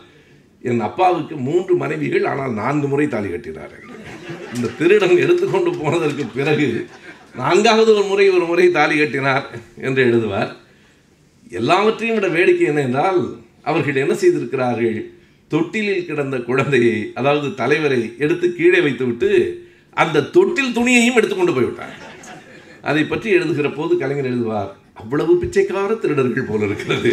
என் அப்பாவுக்கு மூன்று மனைவிகள் ஆனால் நான்கு முறை தாலி கட்டினார் இந்த திருடன் எடுத்துக்கொண்டு போனதற்கு பிறகு நான்காவது ஒரு முறை ஒரு முறை தாலி கட்டினார் என்று எழுதுவார். எல்லாவற்றையும் விட வேடிக்கை என்ன என்றால் அவர்கள் என்ன செய்திருக்கிறார்கள்? தொட்டிலில் கிடந்த குழந்தையை அதாவது தலைவரை எடுத்து கீழே வைத்துவிட்டு அந்த தொட்டில் துணியையும் எடுத்துக்கொண்டு போய்விட்டார். அதை பற்றி எழுதுகிற போது கலைஞர் எழுதுவார் அவ்வளவு பிச்சைக்கார திருடர்கள் போல இருக்கிறது.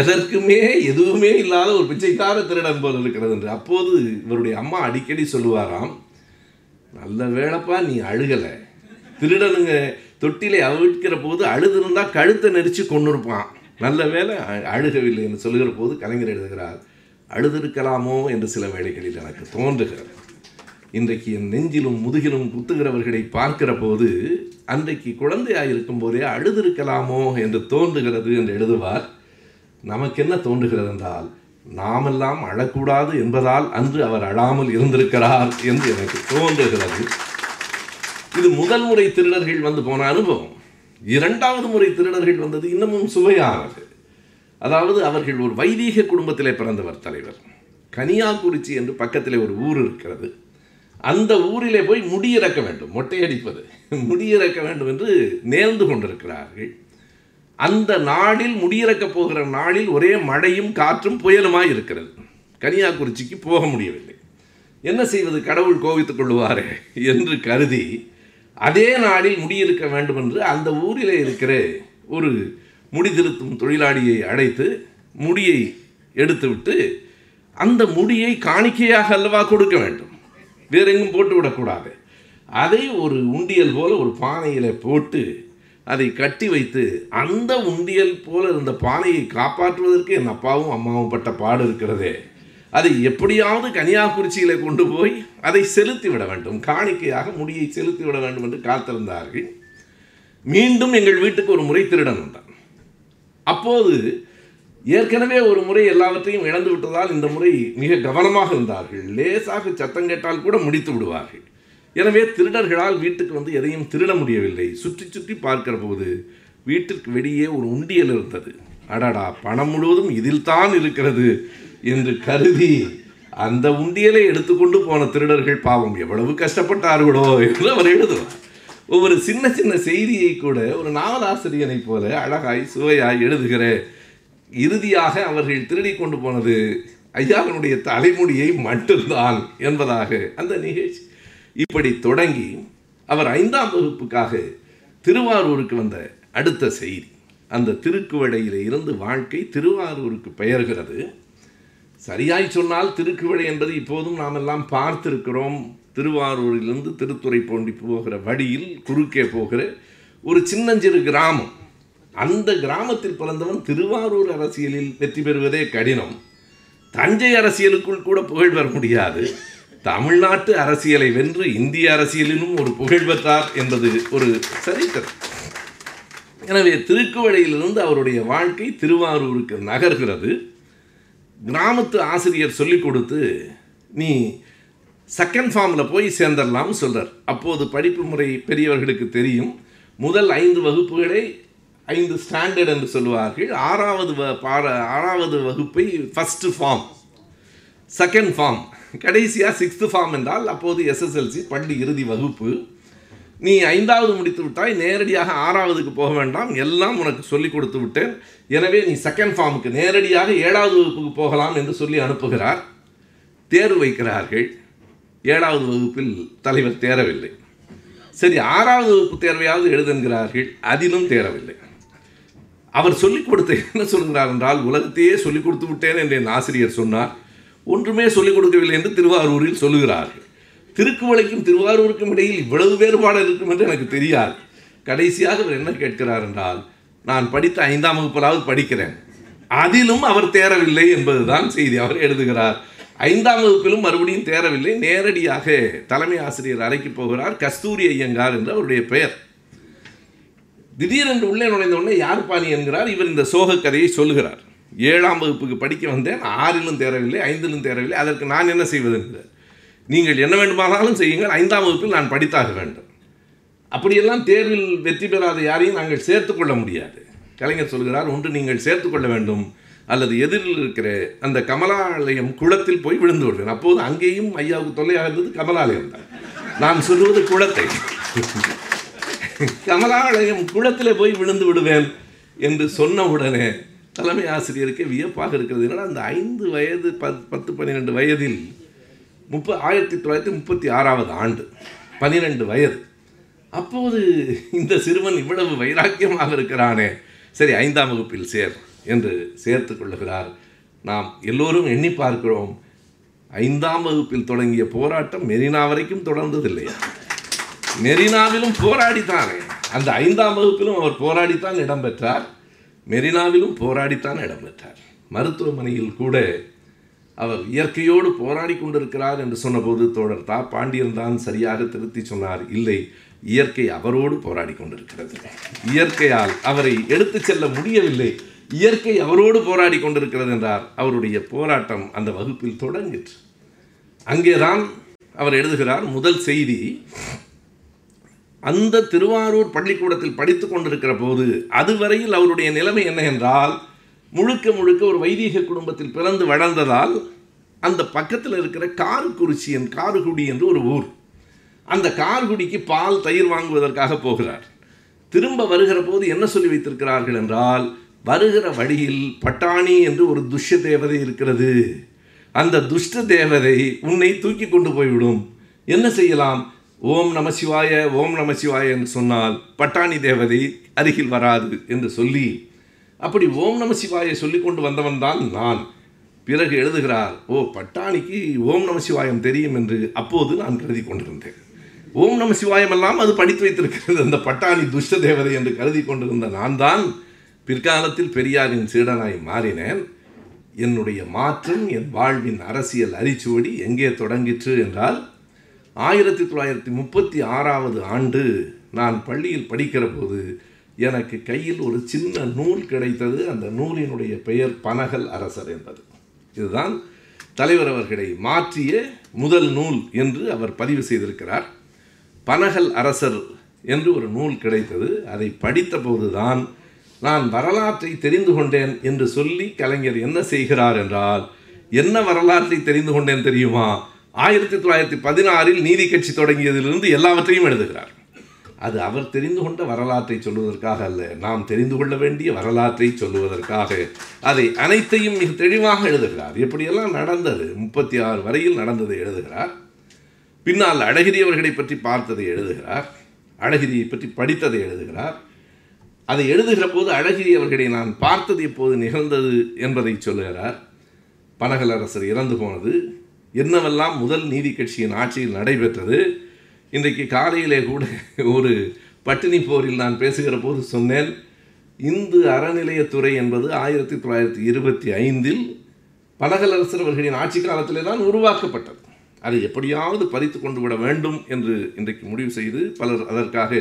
எதற்குமே எதுவுமே இல்லாத ஒரு பிச்சைக்கார திருடன் போல இருக்கிறது. என்று அப்போது இவருடைய அம்மா அடிக்கடி சொல்லுவாராம் நல்ல வேலைப்பா நீ அழுகலை. திருடனுங்க தொட்டிலை அவிழ்க்கிற போது அழுதுருந்தா கழுத்தை நெரிச்சு கொண்டு இருப்பான் நல்ல வேலை அழுகவில்லை என்று சொல்லுகிற போது கலைஞர் எழுதுகிறார் அழுதிருக்கலாமோ என்று சில வேளைகளில் எனக்கு தோன்றுகிறது. இன்றைக்கு என் நெஞ்சிலும் முதுகிலும் குத்துகிறவர்களை பார்க்கிற போது அன்றைக்கு குழந்தையாக இருக்கும் போதே அழுதிருக்கலாமோ என்று தோன்றுகிறது என்று எழுதுவார். நமக்கு என்ன தோன்றுகிறது என்றால் நாமெல்லாம் அழக்கூடாது என்பதால் அன்று அவர் அழாமல் இருந்திருக்கிறார் என்று எனக்கு தோன்றுகிறது. இது முதல் முறை திருடர்கள் வந்து போன அனுபவம். இரண்டாவது முறை திருடர்கள் வந்தது இன்னமும் சுவையானது. அதாவது அவர்கள் ஒரு வைதீக குடும்பத்திலே பிறந்தவர் தலைவர். கனியாக்குறிச்சி என்று பக்கத்திலே ஒரு ஊர் இருக்கிறது. அந்த ஊரிலே போய் முடியிறக்க வேண்டும் மொட்டையடிப்பது முடியிறக்க வேண்டும் என்று நேர்ந்து கொண்டிருக்கிறார்கள். அந்த நாளில் முடியிறக்கப் போகிற நாளில் ஒரே மழையும் காற்றும் புயலுமாய் இருக்கிறது. கன்னியாகுறிச்சிக்கு போக முடியவில்லை. என்ன செய்வது? கடவுள் கோவித்துக் கொள்வாரே என்று கருதி அதே நாளில் முடியிருக்க வேண்டும் என்று அந்த ஊரிலே இருக்கிற ஒரு முடி திருத்தும் தொழிலாளியை அழைத்து முடியை எடுத்துவிட்டு அந்த முடியை காணிக்கையாக அல்லவா கொடுக்க வேண்டும். வேற எங்கும் போட்டு விடக்கூடாது. அதை ஒரு உண்டியல் போல ஒரு பானையில போட்டு அதை கட்டி வைத்து அந்த உண்டியல் போல இருந்த பானையை காப்பாற்றுவதற்கு என் அப்பாவும் அம்மாவும் பட்ட பாடு இருக்கிறதே. அதை எப்படியாவது கன்னியாகுரிச்சியில் கொண்டு போய் அதை செலுத்தி விட வேண்டும். காணிக்கையாக முடியை செலுத்தி விட வேண்டும் என்று காத்திருந்தார்கள். மீண்டும் எங்கள் வீட்டுக்கு ஒரு முறை திருடன் வந்தான். அப்போது ஏற்கனவே ஒரு முறை எல்லாவற்றையும் இழந்து விட்டதால் இந்த முறை மிக கவனமாக இருந்தார்கள். லேசாக சத்தம் கேட்டால் கூட முடித்து விடுவார்கள். எனவே திருடர்களால் வீட்டுக்கு வந்து எதையும் திருட முடியவில்லை. சுற்றி சுற்றி பார்க்கிற போது வீட்டிற்கு வெளியே ஒரு உண்டியல் இருந்தது அடடா பணம் முழுவதும் இதில் தான் இருக்கிறது என்று கருதி அந்த உண்டியலை எடுத்துக்கொண்டு போன திருடர்கள் பாவம் எவ்வளவு கஷ்டப்பட்டார்களோ என்று அவர் எழுதுவார். ஒவ்வொரு சின்ன சின்ன செய்தியை கூட ஒரு நாவலாசிரியனைப் போல அழகாய் சுவையாய் எழுதுகிற இறுதியாக அவர்கள் திருடி கொண்டு போனது ஐயாவினுடைய தலைமுடியை மட்டும்தான் என்பதாக அந்த நிகழ்ச்சி. இப்படி தொடங்கி அவர் ஐந்தாம் வகுப்புக்காக திருவாரூருக்கு வந்த அடுத்த செய்தி. அந்த திருக்குவடையில் இருந்து வாழ்க்கை திருவாரூருக்கு பெயர்கிறது. சரியாய் சொன்னால் திருக்குவடை என்பது இப்போதும் நாம் எல்லாம் பார்த்திருக்கிறோம். திருவாரூரிலிருந்து திருத்துறை போண்டி போகிற வழியில் குறுக்கே போகிற ஒரு சின்னஞ்சிறு கிராமம். அந்த கிராமத்தில் பிறந்தவன் திருவாரூர் அரசியலில் வெற்றி பெறுவதே கடினம். தஞ்சை அரசியலுக்குள் கூட புகழ் பெற முடியாது. தமிழ்நாட்டு அரசியலை வென்று இந்திய அரசியலிலும் ஒரு புகழ் பெற்றார் என்பது ஒரு சரித்திரம். எனவே திருக்குவளையிலிருந்து அவருடைய வாழ்க்கை திருவாரூருக்கு நகர்கிறது. கிராமத்து ஆசிரியர் சொல்லிக் கொடுத்து நீ செகண்ட் ஃபார்மில் போய் சேர்ந்துடலாம்னு சொல்கிறார் அப்போது படிப்பு முறை பெரியவர்களுக்கு தெரியும். முதல் ஐந்து வகுப்புகளை ஐந்து ஸ்டாண்டர்ட் என்று சொல்லுவார்கள். ஆறாவது வ பாட ஆறாவது வகுப்பை ஃபஸ்ட்டு ஃபார்ம் செகண்ட் ஃபார்ம் கடைசியாக சிக்ஸ்த்து ஃபார்ம் என்றால் அப்போது எஸ்எஸ்எல்சி பள்ளி இறுதி வகுப்பு. நீ ஐந்தாவது முடித்து விட்டாய் நேரடியாக ஆறாவதுக்கு போக வேண்டாம் எல்லாம் உனக்கு சொல்லிக் கொடுத்து விட்டேன். எனவே நீ செகண்ட் ஃபார்முக்கு நேரடியாக ஏழாவது வகுப்புக்கு போகலாம் என்று சொல்லி அனுப்புகிறார். தேர்வு வைக்கிறார்கள். ஏழாவது வகுப்பில் தலைவர் தேரவில்லை. சரி ஆறாவது வகுப்பு தேர்வையாவது எழுதுகிறார்கள் அதிலும் தேரவில்லை. அவர் சொல்லிக் கொடுத்த என்ன சொல்கிறார் என்றால் உலகத்தையே சொல்லிக் கொடுத்து விட்டேன் என்று என் ஆசிரியர் சொன்னார். ஒன்றுமே சொல்லிக் கொடுக்கவில்லை என்று திருவாரூரில் சொல்லுகிறார்கள். திருக்குவளைக்கும் திருவாரூருக்கும் இடையில் இவ்வளவு வேறுபாடு இருக்கும் என்று எனக்கு தெரியாது. கடைசியாக அவர் என்ன கேட்கிறார் என்றால் நான் படித்த ஐந்தாம் வகுப்பிலாவது படிக்கிறேன். அதிலும் அவர் தேரவில்லை என்பதுதான் செய்தி. அவர் எழுதுகிறார் ஐந்தாம் வகுப்பிலும் மறுபடியும் தேரவில்லை. நேரடியாக தலைமை ஆசிரியர் அறைக்கு போகிறார். கஸ்தூரி ஐயங்கார் என்று அவருடைய பெயர். திடீரென்று உள்ளே நுழைந்த உடனே யார் பாணி என்கிறார். இவர் இந்த சோக கதையை சொல்லுகிறார். ஏழாம் வகுப்புக்கு படிக்க வந்தேன். ஆறிலும் தேரவில்லை ஐந்திலும் தேரவில்லை. அதற்கு நான் என்ன செய்வது என்கிறார் நீங்கள் என்ன வேண்டுமானாலும் செய்யுங்கள். ஐந்தாம் வகுப்பில் நான் படித்தாக வேண்டும். அப்படியெல்லாம் தேர்வில் வெற்றி பெறாத யாரையும் நாங்கள் சேர்த்துக்கொள்ள முடியாது. கலைஞர் சொல்கிறார் ஒன்று நீங்கள் சேர்த்துக்கொள்ள வேண்டும். அல்லது எதிரில் இருக்கிற அந்த கமலாலயம் குளத்தில் போய் விழுந்து விடுவேன். அப்போது அங்கேயும் ஐயாவுக்கு தொல்லையாக இருந்தது கமலாலயம் தான். நான் சொல்லுவது குளத்தை. கமலாலயம் குளத்தில் போய் விழுந்து விடுவேன் என்று சொன்ன உடனே தலைமை ஆசிரியருக்கு வியப்பாக இருக்கிறது. என்னன்னா அந்த ஐந்து வயது பத் பத்து பன்னிரெண்டு வயதில் முப்ப ஆயிரத்தி தொள்ளாயிரத்தி முப்பத்தி ஆறாவது ஆண்டு பன்னிரெண்டு வயது. அப்போது இந்த சிறுவன் இவ்வளவு வைராக்கியமாக இருக்கிறானே. சரி ஐந்தாம் வகுப்பில் சேர் என்று சேர்த்து கொள்ளுகிறார். நாம் எல்லோரும் எண்ணி பார்க்கிறோம். ஐந்தாம் வகுப்பில் தொடங்கிய போராட்டம் மெரினா வரைக்கும் தொடர்ந்ததில்லையா மெரினாவிலும் போராடித்தானே. அந்த ஐந்தாம் வகுப்பிலும் அவர் போராடித்தான் இடம்பெற்றார் மெரினாவிலும் போராடித்தான் இடம்பெற்றார் மருத்துவமனையில் கூட அவர் இயற்கையோடு போராடி கொண்டிருக்கிறார் என்று சொன்னபோது தோழர் தா. பாண்டியன் தான் சரியாக திருத்தி சொன்னார். இல்லை இயற்கை அவரோடு போராடி கொண்டிருக்கிறது. இயற்கையால் அவரை எடுத்துச் செல்ல முடியவில்லை. இயற்கை அவரோடு போராடி கொண்டிருக்கிறது என்றார் அவருடைய போராட்டம் அந்த வகுப்பில் தொடங்கிற்று. அங்கேதான் அவர் எழுதுகிறார் முதல் செய்தி அந்த திருவாரூர் பள்ளிக்கூடத்தில் படித்து கொண்டிருக்கிற போது அதுவரையில் அவருடைய நிலைமை என்ன என்றால் முழுக்க முழுக்க ஒரு வைதீக குடும்பத்தில் பிறந்து வளர்ந்ததால் அந்த பக்கத்தில் இருக்கிற காருக்குறிச்சியன் காருகுடி என்று ஒரு ஊர். அந்த கார்குடிக்கு பால் தயிர் வாங்குவதற்காக போகிறார். திரும்ப வருகிற போது என்ன சொல்லி வைத்திருக்கிறார்கள் என்றால் வருகிற வழியில் பட்டாணி என்று ஒரு துஷ்ய தேவதை இருக்கிறது. அந்த துஷ்ட தேவதை உன்னை தூக்கி கொண்டு போய்விடும். என்ன செய்யலாம்? ஓம் நம சிவாய ஓம் நம சிவாய என்று சொன்னால் பட்டாணி தேவதை அருகில் வராது என்று சொல்லி அப்படி ஓம் நம சிவாய சொல்லி கொண்டு வந்தவன் தான் நான். பிறகு எழுதுகிறார் ஓ பட்டாணிக்கு ஓம் நம சிவாயம் தெரியும் என்று அப்போது நான் கருதி கொண்டிருந்தேன். ஓம் நம சிவாயம் எல்லாம் அது படித்து வைத்திருக்கிறது. அந்த பட்டாணி துஷ்ட தேவதை என்று கருதி கொண்டிருந்த நான் தான் பிற்காலத்தில் பெரியாரின் சீடனாய் மாறினேன். என்னுடைய மாற்றம் என் வாழ்வின் அரசியல் அரிச்சுவடி எங்கே தொடங்கிற்று என்றால் ஆயிரத்தி தொள்ளாயிரத்தி முப்பத்தி ஆறாவது ஆண்டு நான் பள்ளியில் படிக்கிற போது எனக்கு கையில் ஒரு சின்ன நூல் கிடைத்தது. அந்த நூலினுடைய பெயர் பனகல் அரசர் என்பது. இதுதான் தலைவர் அவர்களை மாற்றிய முதல் நூல் என்று அவர் பதிவு செய்திருக்கிறார். பனகல் அரசர் என்று ஒரு நூல் கிடைத்தது. அதை படித்தபோதுதான் நான் வரலாற்றை தெரிந்து கொண்டேன் என்று சொல்லி கலைஞர் என்ன செய்கிறார் என்றால் என்ன வரலாற்றை தெரிந்து கொண்டேன் தெரியுமா? ஆயிரத்தி தொள்ளாயிரத்தி பதினாறில் நீதி கட்சி தொடங்கியதிலிருந்து எல்லாவற்றையும் எழுதுகிறார். அது அவர் தெரிந்து கொண்ட வரலாற்றை சொல்வதற்காக அல்ல நாம் தெரிந்து கொள்ள வேண்டிய வரலாற்றை சொல்லுவதற்காக. அதை அனைத்தையும் மிக தெளிவாக எழுதுகிறார். எப்படியெல்லாம் நடந்தது? முப்பத்தி ஆறு வரையில் நடந்ததை எழுதுகிறார். பின்னால் அழகிரி அவர்களை பற்றி பார்த்ததை எழுதுகிறார். அழகிரியை பற்றி படித்ததை எழுதுகிறார். அதை எழுதுகிற போது அழகிரி அவர்களை நான் பார்த்தது எப்போது நிகழ்ந்தது என்பதை சொல்லுகிறார். பனகலரசர் இறந்து போனது. என்னவெல்லாம் முதல் நீதி கட்சியின் ஆட்சியில் நடைபெற்றது. இன்றைக்கு காலையிலே கூட ஒரு பட்டினி போரில் நான் பேசுகிற போது சொன்னேன். இந்து அறநிலையத்துறை என்பது ஆயிரத்தி தொள்ளாயிரத்தி இருபத்தி ஐந்தில் பனகலரசர் அவர்களின் ஆட்சி காலத்திலே தான் உருவாக்கப்பட்டது. அதை எப்படியாவது பறித்து கொண்டு விட வேண்டும் என்று இன்றைக்கு முடிவு செய்து பலர் அதற்காக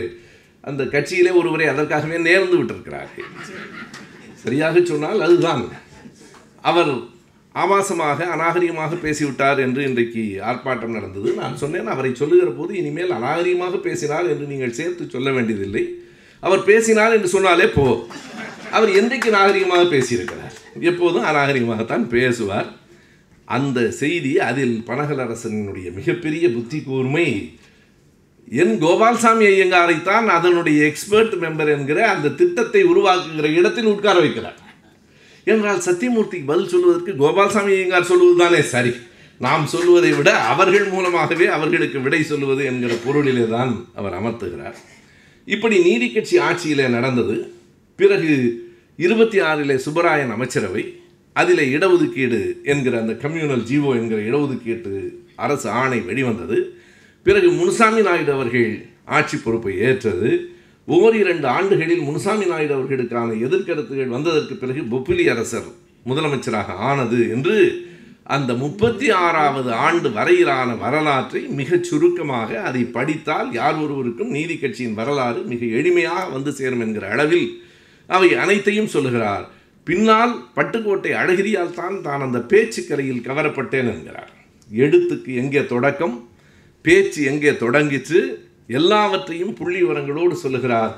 அந்த கட்சியிலே ஒருவரை அதற்காகவே நேர்ந்து விட்டிருக்கிறார்கள். சரியாக சொன்னால் அதுதான். அவர் ஆபாசமாக அநாகரிகமாக பேசிவிட்டார் என்று இன்றைக்கு ஆர்ப்பாட்டம் நடந்தது. நான் சொன்னேன் அவரை சொல்லுகிற போது இனிமேல் அநாகரிகமாக பேசினார் என்று நீங்கள் சேர்த்து சொல்ல வேண்டியதில்லை. அவர் பேசினார் என்று சொன்னாலே போ. அவர் என்றைக்கு நாகரிகமாக பேசியிருக்கிறார்? எப்போதும் அநாகரிகமாகத்தான் பேசுவார். அந்த செய்தி அதில் பனகலரசனுடைய மிகப்பெரிய புத்தி கூர்மை என் கோபால்சாமி ஐயங்காரைத்தான் அதனுடைய எக்ஸ்பர்ட் மெம்பர் என்கிற அந்த திட்டத்தை உருவாக்குகிற இடத்தில் உட்கார வைக்கிறார். என்றால் சத்தியமூர்த்திக்கு பதில் சொல்வதற்கு கோபால்சாமி ஐயங்கார் சொல்வதுதானே சரி. நாம் சொல்வதை விட அவர்கள் மூலமாகவே அவர்களுக்கு விடை சொல்வது என்கிற பொருளிலே தான் அவர் அமர்த்துகிறார். இப்படி நீதி கட்சி ஆட்சியிலே நடந்தது. பிறகு இருபத்தி ஆறிலே சுப்பராயன் அமைச்சரவை அதில் இடஒதுக்கீடு என்கிற அந்த கம்யூனல் ஜீவோ என்கிற இடஒதுக்கீட்டு அரசு ஆணை வெளிவந்தது. பிறகு முனுசாமி நாயுடு அவர்கள் ஆட்சி பொறுப்பை ஏற்றது. ஓரிரண்டு ஆண்டுகளில் முனுசாமி நாயுடு அவர்களுக்கான எதிர்கருத்துகள் வந்ததற்கு பிறகு பொப்பிலி அரசர் முதலமைச்சராக ஆனது என்று அந்த முப்பத்தி ஆறாவது ஆண்டு வரையிலான வரலாற்றை மிகச் சுருக்கமாக அதை படித்தால் யார் ஒருவருக்கும் நீதி கட்சியின் வரலாறு மிக எளிமையாக வந்து சேரும் என்கிற அளவில் அவை அனைத்தையும் சொல்லுகிறார். பின்னால் பட்டுக்கோட்டை அழகிரியால் தான் தான் அந்த பேச்சுக்கரையில் கவரப்பட்டேன் என்கிறார். எழுத்துக்கு எங்கே தொடக்கம்? பேச்சு எங்கே தொடங்கிச்சு? எல்லாவற்றையும் புள்ளி விவரங்களோடு சொல்லுகிறார்.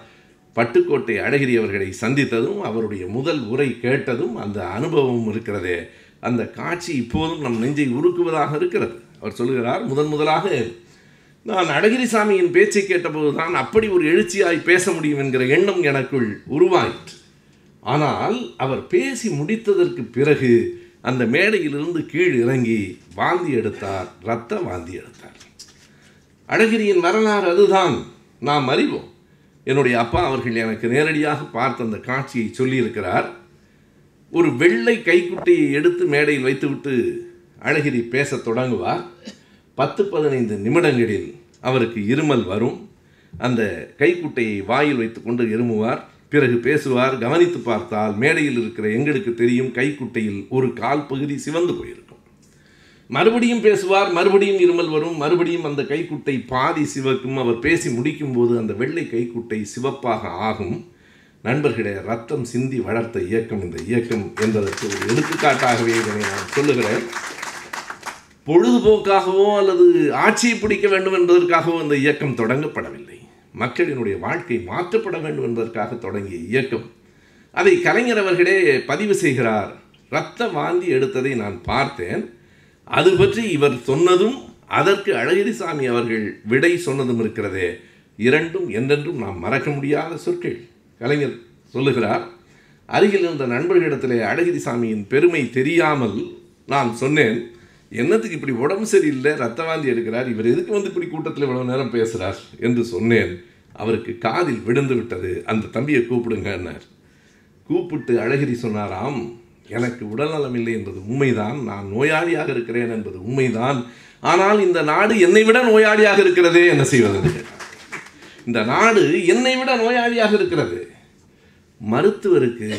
பட்டுக்கோட்டை அழகிரி அவர்களை சந்தித்ததும் அவருடைய முதல் உரை கேட்டதும் அந்த அனுபவம் இருக்கிறதே. அந்த காட்சி இப்போதும் நம் நெஞ்சை உருக்குவதாக இருக்கிறது. அவர் சொல்லுகிறார் முதன் முதலாக நான் அழகிரிசாமியின் பேச்சை கேட்டபோது தான் அப்படி ஒரு எழுச்சியாய் பேச முடியும் என்கிற எண்ணம் எனக்குள் உருவாயிற்று. ஆனால் அவர் பேசி முடித்ததற்கு பிறகு அந்த மேடையிலிருந்து கீழ் இறங்கி வாந்தி எடுத்தார் இரத்த வாந்தி எடுத்தார். அழகிரியின் வரலாறு அதுதான். நாம் அறிவோம். என்னுடைய அப்பா அவர்கள் எனக்கு நேரடியாக பார்த்த அந்த காட்சியை சொல்லியிருக்கிறார். ஒரு வெள்ளை கைக்குட்டையை எடுத்து மேடையில் வைத்துவிட்டு அழகிரி பேசத் தொடங்குவார். பத்து பதினைந்து நிமிடங்களில் அவருக்கு இருமல் வரும். அந்த கைக்குட்டையை வாயில் வைத்துக்கொண்டு இருமுவார் பிறகு பேசுவார். கவனித்து பார்த்தால் மேடையில் இருக்கிற எங்களுக்கு தெரியும் கைக்குட்டையில் ஒரு கால் பகுதி சிவந்து போயிருக்கும் மறுபடியும் பேசுவார் மறுபடியும் இருமல் வரும் மறுபடியும் அந்த கைக்குட்டை பாதி சிவக்கும். அவர் பேசி முடிக்கும் போது அந்த வெள்ளை கைக்குட்டை சிவப்பாக ஆகும். நண்பர்களே ரத்தம் சிந்தி வளர்த்த இயக்கம் இந்த இயக்கம் என்பதற்கு ஒரு எடுத்துக்காட்டாகவே இதனை நான் சொல்லுகிறேன். பொழுதுபோக்காகவோ அல்லது ஆட்சியை பிடிக்க வேண்டும் என்பதற்காகவோ இந்த இயக்கம் தொடங்கப்படவில்லை. மக்களினுடைய வாழ்க்கை மாற்றப்பட வேண்டும் என்பதற்காக தொடங்கிய இயக்கம். அதை கலைஞர் அவர்களே பதிவு செய்கிறார். இரத்த வாந்தி எடுத்ததை நான் பார்த்தேன். அது பற்றி இவர் சொன்னதும் அதற்கு அழகிரிசாமி அவர்கள் விடை சொன்னதும் இருக்கிறதே. இரண்டும் என்றென்றும் நாம் மறக்க முடியாத சொற்கள். கலைஞர் சொல்லுகிறார் அருகில் இருந்த நண்பர்களிடத்திலே அழகிரிசாமியின் பெருமை தெரியாமல் நான் சொன்னேன். என்னத்துக்கு இப்படி உடம்பு சரியில்லை? ரத்த வாந்தி எடுக்கிறார். இவர் எதுக்கு வந்து இப்படி கூட்டத்தில் இவ்வளவு நேரம் பேசுகிறார் என்று சொன்னேன். அவருக்கு காதில் விழுந்து விட்டது. அந்த தம்பியை கூப்பிடுங்கன்னார் கூப்பிட்டு அழகிரி சொன்னாராம் எனக்கு உடல்நலம் இல்லை என்பது உண்மைதான். நான் நோயாளியாக இருக்கிறேன் என்பது உண்மைதான். ஆனால் இந்த நாடு என்னை விட நோயாளியாக இருக்கிறதே என்ன செய்வது? இந்த நாடு என்னை விட நோயாளியாக இருக்கிறது. மருத்துவருக்கு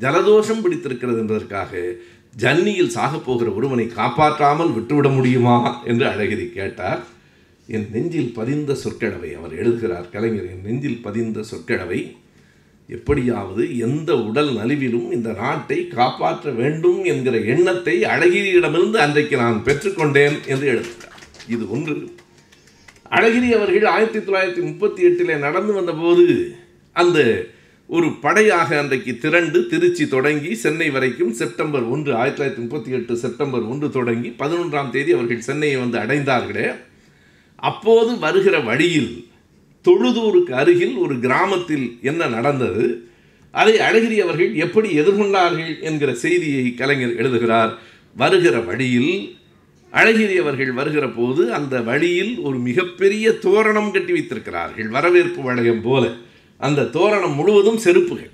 ஜலதோஷம் பிடித்திருக்கிறது என்பதற்காக ஜன்னியில் சாகப்போகிற ஒருவனை காப்பாற்றாமல் விட்டுவிட முடியுமா என்று அழகிரி கேட்டார். என் நெஞ்சில் பதிந்த சொற்களவை அவர் எழுதுகிறார். கலைஞர் என் நெஞ்சில் பதிந்த சொற்களவை எப்படியாவது எந்த உடல் நலிவிலும் இந்த நாட்டை காப்பாற்ற வேண்டும் என்கிற எண்ணத்தை அழகிரியிடமிருந்து அன்றைக்கு நான் பெற்றுக்கொண்டேன் என்று எழுதுகிறார். இது ஒன்று. அழகிரி அவர்கள் ஆயிரத்தி தொள்ளாயிரத்தி முப்பத்தி எட்டில் நடந்து வந்தபோது அந்த ஒரு படையாக அன்றைக்கு திரண்டு திருச்சி தொடங்கி சென்னை வரைக்கும் செப்டம்பர் ஒன்று ஆயிரத்தி தொள்ளாயிரத்தி முப்பத்தி எட்டு செப்டம்பர் ஒன்று தொடங்கி பதினொன்றாம் தேதி அவர்கள் சென்னையை வந்து அடைந்தார்களே. அப்போது வருகிற வழியில் தொழுதூருக்கு அருகில் ஒரு கிராமத்தில் என்ன நடந்தது? அதை அழகிரி அவர்கள் எப்படி எதிர்கொண்டார்கள் என்கிற செய்தியை கலைஞர் எழுதுகிறார். வருகிற வழியில் அழகிரி அவர்கள் வருகிற போது அந்த வழியில் ஒரு மிகப்பெரிய தோரணம் கட்டி வைத்திருக்கிறார்கள். வரவேற்பு வளையம் போல. அந்த தோரணம் முழுவதும் செருப்புகள்.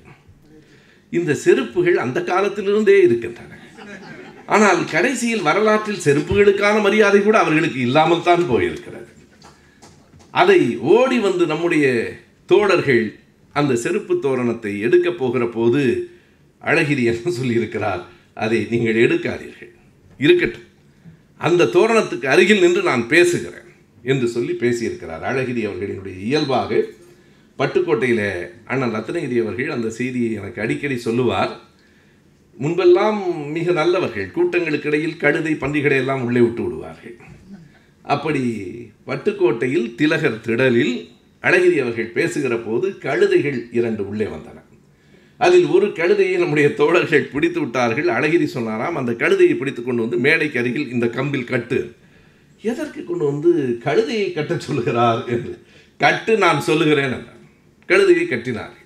இந்த செருப்புகள் அந்த காலத்திலிருந்தே இருக்கின்றன. ஆனால் கடைசியில் வரலாற்றில் செருப்புகளுக்கான மரியாதை கூட அவர்களுக்கு இல்லாமல் தான் போயிருக்கிறது. அதை ஓடி வந்து நம்முடைய தோழர்கள் அந்த செருப்பு தோரணத்தை எடுக்கப் போகிற போது அழகிரி என்ன சொல்லியிருக்கிறார்? அதை நீங்கள் எடுக்காதீர்கள். இருக்கட்டும். அந்த தோரணத்துக்கு அருகில் நின்று நான் பேசுகிறேன் என்று சொல்லி பேசியிருக்கிறார் அழகிரி அவர்களினுடைய இயல்பாக. பட்டுக்கோட்டையில் அண்ணன் ரத்னகிரி அவர்கள் அந்த செய்தியை எனக்கு அடிக்கடி சொல்லுவார். முன்பெல்லாம் மிக நல்லவர்கள் கூட்டங்களுக்கு இடையில் கழுதை பன்றிகளை எல்லாம் உள்ளே விட்டு விடுவார்கள். அப்படி பட்டுக்கோட்டையில் திலகர் திடலில் அழகிரி அவர்கள் பேசுகிற போது கழுதைகள் இரண்டு உள்ளே வந்தன. அதில் ஒரு கழுதையை நம்முடைய தோழர்கள் பிடித்து விட்டார்கள். அழகிரி சொன்னாராம் அந்த கழுதையை பிடித்து கொண்டு வந்து மேடைக்கு அருகில் இந்த கம்பில் கட்டு. எதற்கு கொண்டு வந்து கழுதையை கட்டச் சொல்கிறார் என்று. கட்டு நான் சொல்லுகிறேன் என்றார். கழுதையை கட்டினார்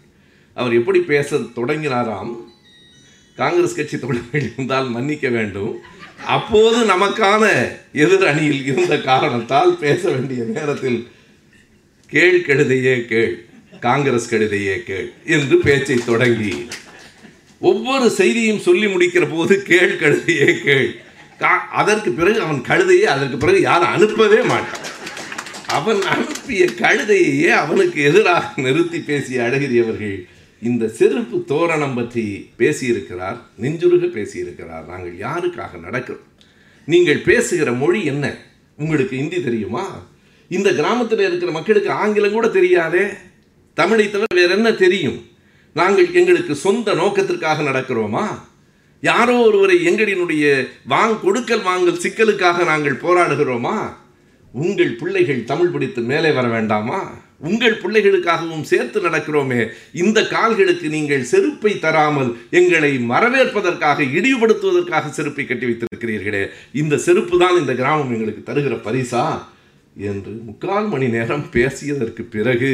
அவர் எப்படி பேச தொடங்கினாராம்? காங்கிரஸ் கட்சி தொழில்கள் இருந்தால் மன்னிக்க வேண்டும். அப்போது நமக்கான எதிர் அணியில் இருந்த காரணத்தால் பேச வேண்டிய நேரத்தில் கேள் கெடுதையே கேள் காங்கிரஸ் கெடுதையே கேள் என்று பேச்சை தொடங்கி ஒவ்வொரு செய்தியும் சொல்லி முடிக்கிற போது கேள் கழுதையே கேள். கா- அதற்கு பிறகு அவன் கழுதையை அதற்கு பிறகு யாரும் அனுப்பவே மாட்டான். அவன் அனுப்பிய கழுதையே அவனுக்கு எதிராக நிறுத்தி பேசிய அழகிரி அவர்கள் இந்த செருப்பு தோரணம் பற்றி பேசியிருக்கிறார் நெஞ்சுருக பேசியிருக்கிறார். நாங்கள் யாருக்காக நடக்கிறோம்? நீங்கள் பேசுகிற மொழி என்ன? உங்களுக்கு இந்தி தெரியுமா? இந்த கிராமத்தில் இருக்கிற மக்களுக்கு ஆங்கிலம் கூட தெரியாதே. தமிழை தவிர வேற என்ன தெரியும்? நாங்கள் எங்களுக்கு சொந்த நோக்கத்திற்காக நடக்கிறோமா? யாரோ ஒருவரை எங்களினுடைய வாங் கொடுக்கல் வாங்கல் சிக்கலுக்காக நாங்கள் போராடுகிறோமா? உங்கள் பிள்ளைகள் தமிழ் பிடித்து மேலே வர வேண்டாமா? உங்கள் பிள்ளைகளுக்காகவும் சேர்த்து நடக்கிறோமே. இந்த கால்களுக்கு நீங்கள் செருப்பை தராமல் எங்களை வரவேற்பதற்காக இழிவுபடுத்துவதற்காக செருப்பை கட்டி வைத்திருக்கிறீர்களே. இந்த செருப்பு தான் இந்த கிராமம் எங்களுக்கு தருகிற பரிசா? என்று முக்கால் மணி நேரம் பேசியதற்கு பிறகு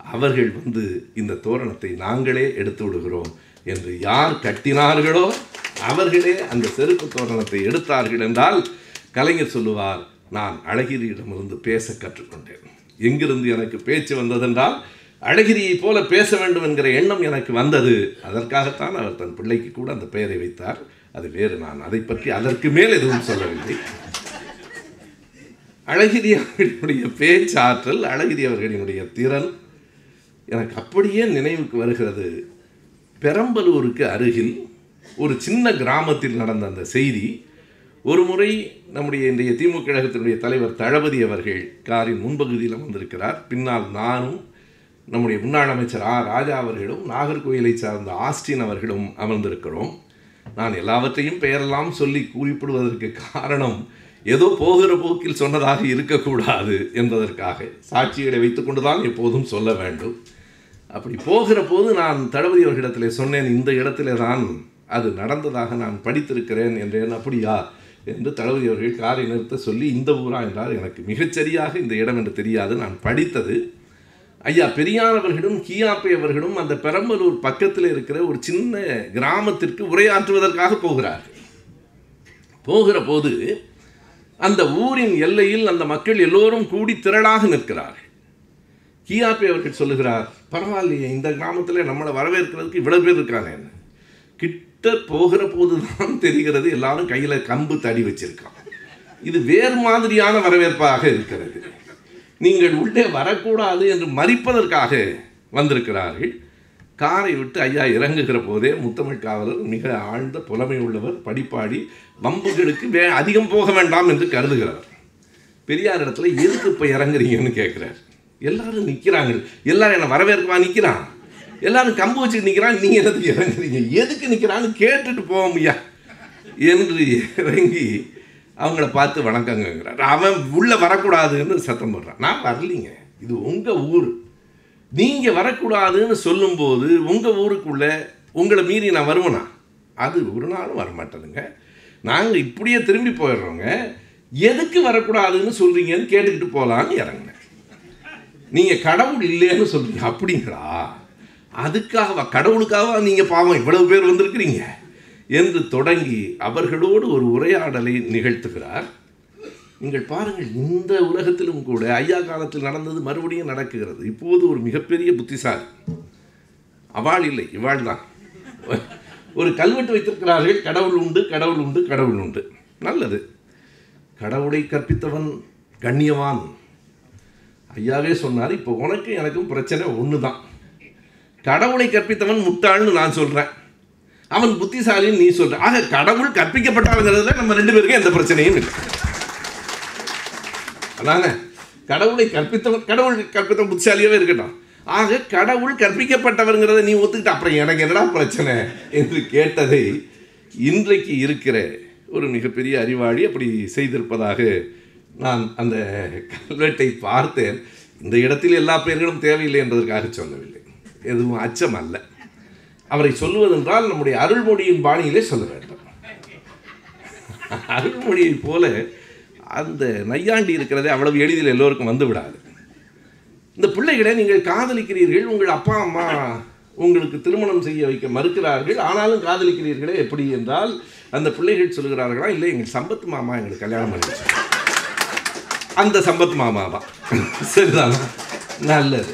அவர்கள் வந்து இந்த தோரணத்தை நாங்களே எடுத்து விடுகிறோம் என்று யார் கட்டினார்களோ அவர்களே அந்த செருப்பு தோரணத்தை எடுத்தார்கள் என்றால் கலைஞர் சொல்லுவார் நான் அழகிரியிடமிருந்து பேச கற்றுக்கொண்டேன். எங்கிருந்து எனக்கு பேச்சு வந்ததென்றால் அழகிரியைப் போல பேச வேண்டும் என்கிற எண்ணம் எனக்கு வந்தது. அதற்காகத்தான் அவர் தன் பிள்ளைக்கு கூட அந்த பெயரை வைத்தார். அது வேறு நான் அதை பற்றி அதற்கு மேல் எதுவும் சொல்லவில்லை. அழகிரி அவர்களுடைய பேச்சாற்றல் அழகிரி அவர்களினுடைய திறன் எனக்கு அப்படியே நினைவுக்கு வருகிறது. பெரம்பலூருக்கு அருகில் ஒரு சின்ன கிராமத்தில் நடந்த அந்த செய்தி ஒரு முறை நம்முடைய இன்றைய திமுக கழகத்தினுடைய தலைவர் தளபதி அவர்கள் காரின் முன்பகுதியில் வந்திருக்கிறார். பின்னால் நானும் நம்முடைய முன்னாள் அமைச்சர் ஆ. ராஜா அவர்களும் நாகர்கோயிலை சார்ந்த ஆஸ்டின் அவர்களும் அமர்ந்திருக்கிறோம். நான் எல்லாவற்றையும் பெயரெல்லாம் சொல்லி குறிப்பிடுவதற்கு காரணம் ஏதோ போகிற போக்கில் சொன்னதாக இருக்கக்கூடாது என்பதற்காக சாட்சிகளை வைத்துக்கொண்டுதான் எப்போதும் சொல்ல வேண்டும். அப்படி போகிற போது நான் தளபதி அவர்களிடத்திலே சொன்னேன் இந்த இடத்திலே தான் அது நடந்ததாக நான் படித்திருக்கிறேன் என்றேன். அப்படியா? என்று தளபதி அவர்கள் காரை நிறுத்த சொல்லி இந்த ஊரா என்றால் எனக்கு மிகச்சரியாக இந்த இடம் என்று தெரியாது. நான் படித்தது. ஐயா பெரியார் அவர்களும் கியாப்பை அவர்களும் அந்த பெரம்பலூர் பக்கத்தில் இருக்கிற ஒரு சின்ன கிராமத்திற்கு உரையாற்றுவதற்காக போகிறார்கள். போகிற போது அந்த ஊரின் எல்லையில் அந்த மக்கள் எல்லோரும் கூடி திரளாக நிற்கிறார்கள். கியாப்பை அவர்கள் சொல்லுகிறார் பரவாயில்லையே இந்த கிராமத்தில் நம்மளை வரவேற்கிறதுக்கு இவ்வளவு பேர் இருக்காங்க. என்ன? கிட்ட போகிற போது தான் தெரிகிறது. எல்லாரும் கையில் கம்பு தடி வச்சிருக்கான். இது வேறு மாதிரியான வரவேற்பாக இருக்கிறது. நீங்கள் உள்ளே வரக்கூடாது என்று மறிப்பதற்காக வந்திருக்கிறார்கள். காரை விட்டு ஐயா இறங்குகிற போதே முத்தமிழ் காவலர் மிக ஆழ்ந்த புலமை உள்ளவர் படிப்பாடி வம்புகளுக்கு வே அதிகம் போக வேண்டாம் என்று கருதுகிறார். பெரியார் இடத்துல எதுக்கு இப்போ இறங்குறீங்கன்னு கேட்குறார். எல்லாரும் நிற்கிறாங்க எல்லாரும் என்னை வரவேற்கவா நிற்கிறான் எல்லாரும் கம்பு வச்சுட்டு நிற்கிறான் நீங்கள் என்னத்துக்கு இறங்குறீங்க? எதுக்கு நிற்கிறான்னு கேட்டுட்டு போவோம் ஐயா. என்று இறங்கி அவங்கள பார்த்து வணக்கங்கிறார் அவன் உள்ளே வரக்கூடாதுன்னு சத்தம் போடுறான். நான் வரலீங்க. இது உங்கள் ஊர். நீங்கள் வரக்கூடாதுன்னு சொல்லும்போது உங்கள் ஊருக்குள்ளே உங்களை மீறி நான் வருவேனா? அது ஒரு நாளும் வரமாட்டேனுங்க. நாங்கள் இப்படியே திரும்பி போயிடுறோங்க. எதுக்கு வரக்கூடாதுன்னு சொல்கிறீங்கன்னு கேட்டுக்கிட்டு போகலான்னு இறங்கினேன். நீங்கள் கடவுள் இல்லைன்னு சொல்கிறீங்க அப்படிங்களா? அதுக்காகவா? கடவுளுக்காகவா நீங்கள் பாவம் இவ்வளவு பேர் வந்திருக்கிறீங்க? என்று தொடங்கி அவர்களோடு ஒரு உரையாடலை நிகழ்த்துகிறார். நீங்கள் பாருங்கள் இந்த உலகத்திலும் கூட ஐயா காலத்தில் நடந்தது மறுபடியும் நடக்குகிறது இப்போது ஒரு மிகப்பெரிய புத்திசாலி. அவாள் இல்லை இவாள் தான். ஒரு கல்வெட்டு வைத்திருக்கிறார்கள் கடவுள் உண்டு கடவுள் உண்டு கடவுள் உண்டு. நல்லது. கடவுளை கற்பித்தவன் கண்ணியவான். ஐயாவே சொன்னார் இப்போ உனக்கும் எனக்கும் பிரச்சனை ஒன்று தான் கடவுளை கற்பித்தவன் முட்டாள்னு நான் சொல்கிறேன் அவன் புத்திசாலின்னு நீ சொல்ற. ஆக கடவுள் கற்பிக்கப்பட்டாளுங்கிறதுல நம்ம ரெண்டு பேருக்கும் எந்த பிரச்சனையும் இல்லை. அதானே? கடவுளை கற்பித்தவன் கடவுள் கற்பித்த புத்திசாலியாகவே இருக்கட்டும். ஆக கடவுள் கற்பிக்கப்பட்டவருங்கிறத நீ ஒத்துக்கிட்ட. அப்புறம் எனக்கு என்னடா பிரச்சனை என்று கேட்டதை இன்றைக்கு இருக்கிற ஒரு மிகப்பெரிய அறிவாளி அப்படி செய்திருப்பதாக நான் அந்த கல்வெட்டை பார்த்தேன். இந்த இடத்தில் எல்லா பெயர்களும் தேவையில்லை என்பதற்காக சொல்லவில்லை. எதுவும் அச்சம் அல்ல. அவரை சொல்லுவதென்றால் நம்முடைய அருள்மொழியின் பாணியிலே சொல்ல வேண்டும். அருள்மொழியைப் போல அந்த நையாண்டி இருக்கிறதே அவ்வளவு எளிதில் எல்லோருக்கும் வந்து விடாது. இந்த பிள்ளைகளை நீங்கள் காதலிக்கிறீர்கள் உங்கள் அப்பா அம்மா உங்களுக்கு திருமணம் செய்ய வைக்க மறுக்கிறார்கள் ஆனாலும் காதலிக்கிறீர்களே எப்படி என்றால் அந்த பிள்ளைகள் சொல்கிறார்களா இல்லை எங்கள் சம்பத்து மாமா எங்களுக்கு கல்யாணம் பண்ணி அந்த சம்பத் மாமாவா? சரிதான்? நல்லது.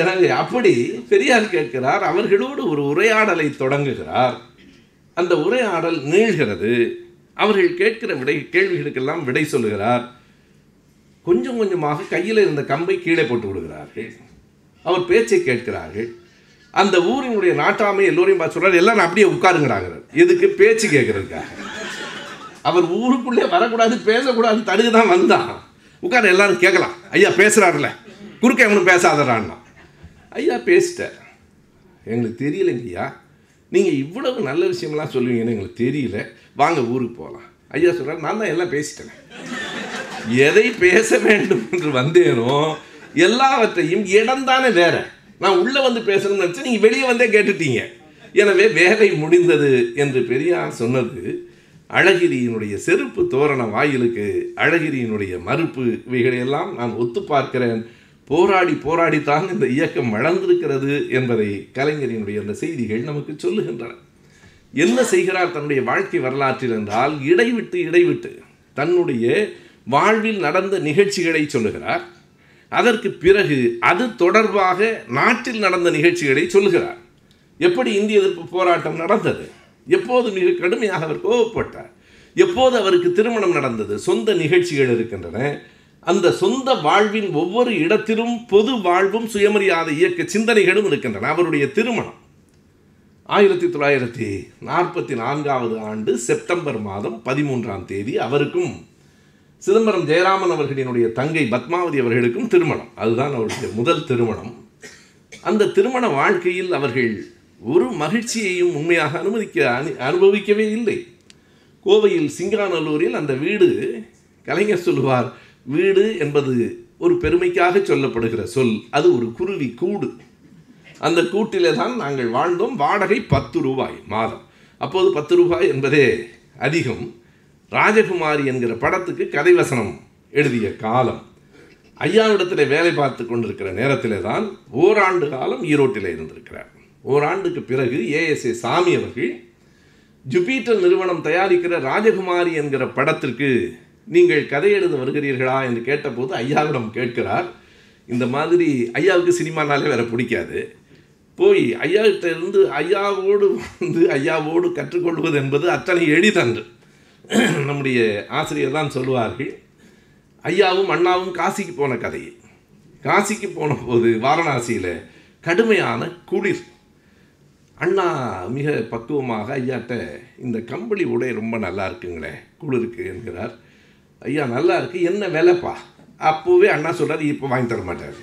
எனவே அப்படி பெரியார் கேட்கிறார் அவர்களோடு ஒரு உரையாடலை தொடங்குகிறார். அந்த உரையாடல் நீள்கிறது. அவர்கள் கேட்கிற விடை கேள்விகளுக்கெல்லாம் விடை சொல்லுகிறார். கொஞ்சம் கொஞ்சமாக கையில் இருந்த கம்பை கீழே போட்டு விடுகிறார்கள். அவர் பேச்சை கேட்கிறார்கள். அந்த ஊரினுடைய நாட்டாமை எல்லோரையும் பார்த்து சொல்கிறார் எல்லாரும் அப்படியே உட்காருங்கிறாங்க எதுக்கு பேச்சு கேட்குறதுக்காக? அவர் ஊருக்குள்ளே வரக்கூடாது பேசக்கூடாது தடுக்கு தான் வந்தான். உட்கார எல்லாரும் கேட்கலாம். ஐயா பேசுகிறாருல குறுக்க எவனும் பேசாதடான்னா ஐயா பேசிட்டார். எங்களுக்கு தெரியலைங்க ஐயா நீங்கள் இவ்வளவு நல்ல விஷயம்லாம் சொல்லுவீங்கன்னு எங்களுக்கு தெரியல. வாங்க ஊருக்கு போகலாம். ஐயா சொல்கிறார் நான் தான் எல்லாம் பேசிட்டேன். எதை பேச வேண்டும் என்று வந்தேனோ எல்லாவற்றையும் இடம் தானே வேற. நான் உள்ளே வந்து பேசணும்னு நினச்சா நீங்கள் வெளியே வந்தே கேட்டுட்டீங்க. எனவே வேலை முடிந்தது என்று பெரியார் சொன்னது அழகிரியினுடைய செருப்பு தோரண வாயிலுக்கு அழகிரியினுடைய மறுப்பு இவைகளையெல்லாம் நான் ஒத்து பார்க்கிறேன். போராடி போராடித்தான் இந்த இயக்கம் வளர்ந்திருக்கிறது என்பதை கலைஞரினுடைய அந்த செய்திகள் நமக்கு சொல்லுகின்றன. என்ன செய்கிறார் தன்னுடைய வாழ்க்கை வரலாற்றில் என்றால் இடைவிட்டு இடைவிட்டு தன்னுடைய வாழ்வில் நடந்த நிகழ்ச்சிகளை சொல்லுகிறார். அதற்கு பிறகு அது தொடர்பாக நாட்டில் நடந்த நிகழ்ச்சிகளை சொல்லுகிறார். எப்படி இந்திய எதிர்ப்பு போராட்டம் நடந்தது? எப்போது மிக கடுமையாக அவர் கோபப்பட்டார் எப்போது அவருக்கு திருமணம் நடந்தது? சொந்த நிகழ்ச்சிகள் இருக்கின்றன. அந்த சொந்த வாழ்வின் ஒவ்வொரு இடத்திலும் பொது வாழ்வும் சுயமரியாதை இயக்க சிந்தனைகளும் இருக்கின்றன. அவருடைய திருமணம் ஆயிரத்தி தொள்ளாயிரத்தி நாற்பத்தி நான்காவது ஆண்டு செப்டம்பர் மாதம் பதிமூன்றாம் தேதி அவருக்கும் சிதம்பரம் ஜெயராமன் அவர்களினுடைய தங்கை பத்மாவதி அவர்களுக்கும் திருமணம். அதுதான் அவருடைய முதல் திருமணம். அந்த திருமண வாழ்க்கையில் அவர்கள் ஒரு மகிழ்ச்சியையும் உண்மையாக அனுமதிக்க அனு- அனுபவிக்கவே இல்லை. கோவையில் சிங்காநல்லூரில் அந்த வீடு கலைஞர் சொல்லுவார் வீடு என்பது ஒரு பெருமைக்காக சொல்லப்படுகிற சொல். அது ஒரு குருவி கூடு. அந்த கூட்டிலே தான் நாங்கள் வாழ்ந்தோம். வாடகை பத்து ரூபாய் மாதம். அப்போது பத்து ரூபாய் என்பதே அதிகம். ராஜகுமாரி என்கிற படத்துக்கு கதைவசனம் எழுதிய காலம். ஐயாவிடத்தில் வேலை பார்த்து கொண்டிருக்கிற நேரத்திலே தான் ஓராண்டு காலம் ஈரோட்டில் இருந்திருக்கிறார். ஓராண்டுக்கு பிறகு ஏஎஸ்ஏ சாமி அவர்கள் ஜூபிட்டர் நிறுவனம் தயாரிக்கிற ராஜகுமாரி என்கிற படத்திற்கு நீங்கள் கதை எழுத வருகிறீர்களா என்று கேட்டபோது ஐயாவிடம் கேட்கிறார் இந்த மாதிரி ஐயாவுக்கு சினிமானாலே வேற பிடிக்காது. போய் ஐயாவிட்ட இருந்து ஐயாவோடு வந்து ஐயாவோடு கற்றுக்கொள்வது என்பது அத்தனை எளிதன்று நம்முடைய ஆசிரியர் தான் சொல்லுவார்கள் ஐயாவும் அண்ணாவும் காசிக்கு போன கதை காசிக்கு போன போது வாரணாசியில் கடுமையான குளிர். அண்ணா மிக பக்குவமாக ஐயாட்ட இந்த கம்பளி உடை ரொம்ப நல்லா இருக்குங்களே குளிருக்கு என்கிறார். ஐயா நல்லா இருக்குது என்ன விலைப்பா? அப்போவே அண்ணா சொல்கிறார் இப்போ வாங்கி தர மாட்டார்.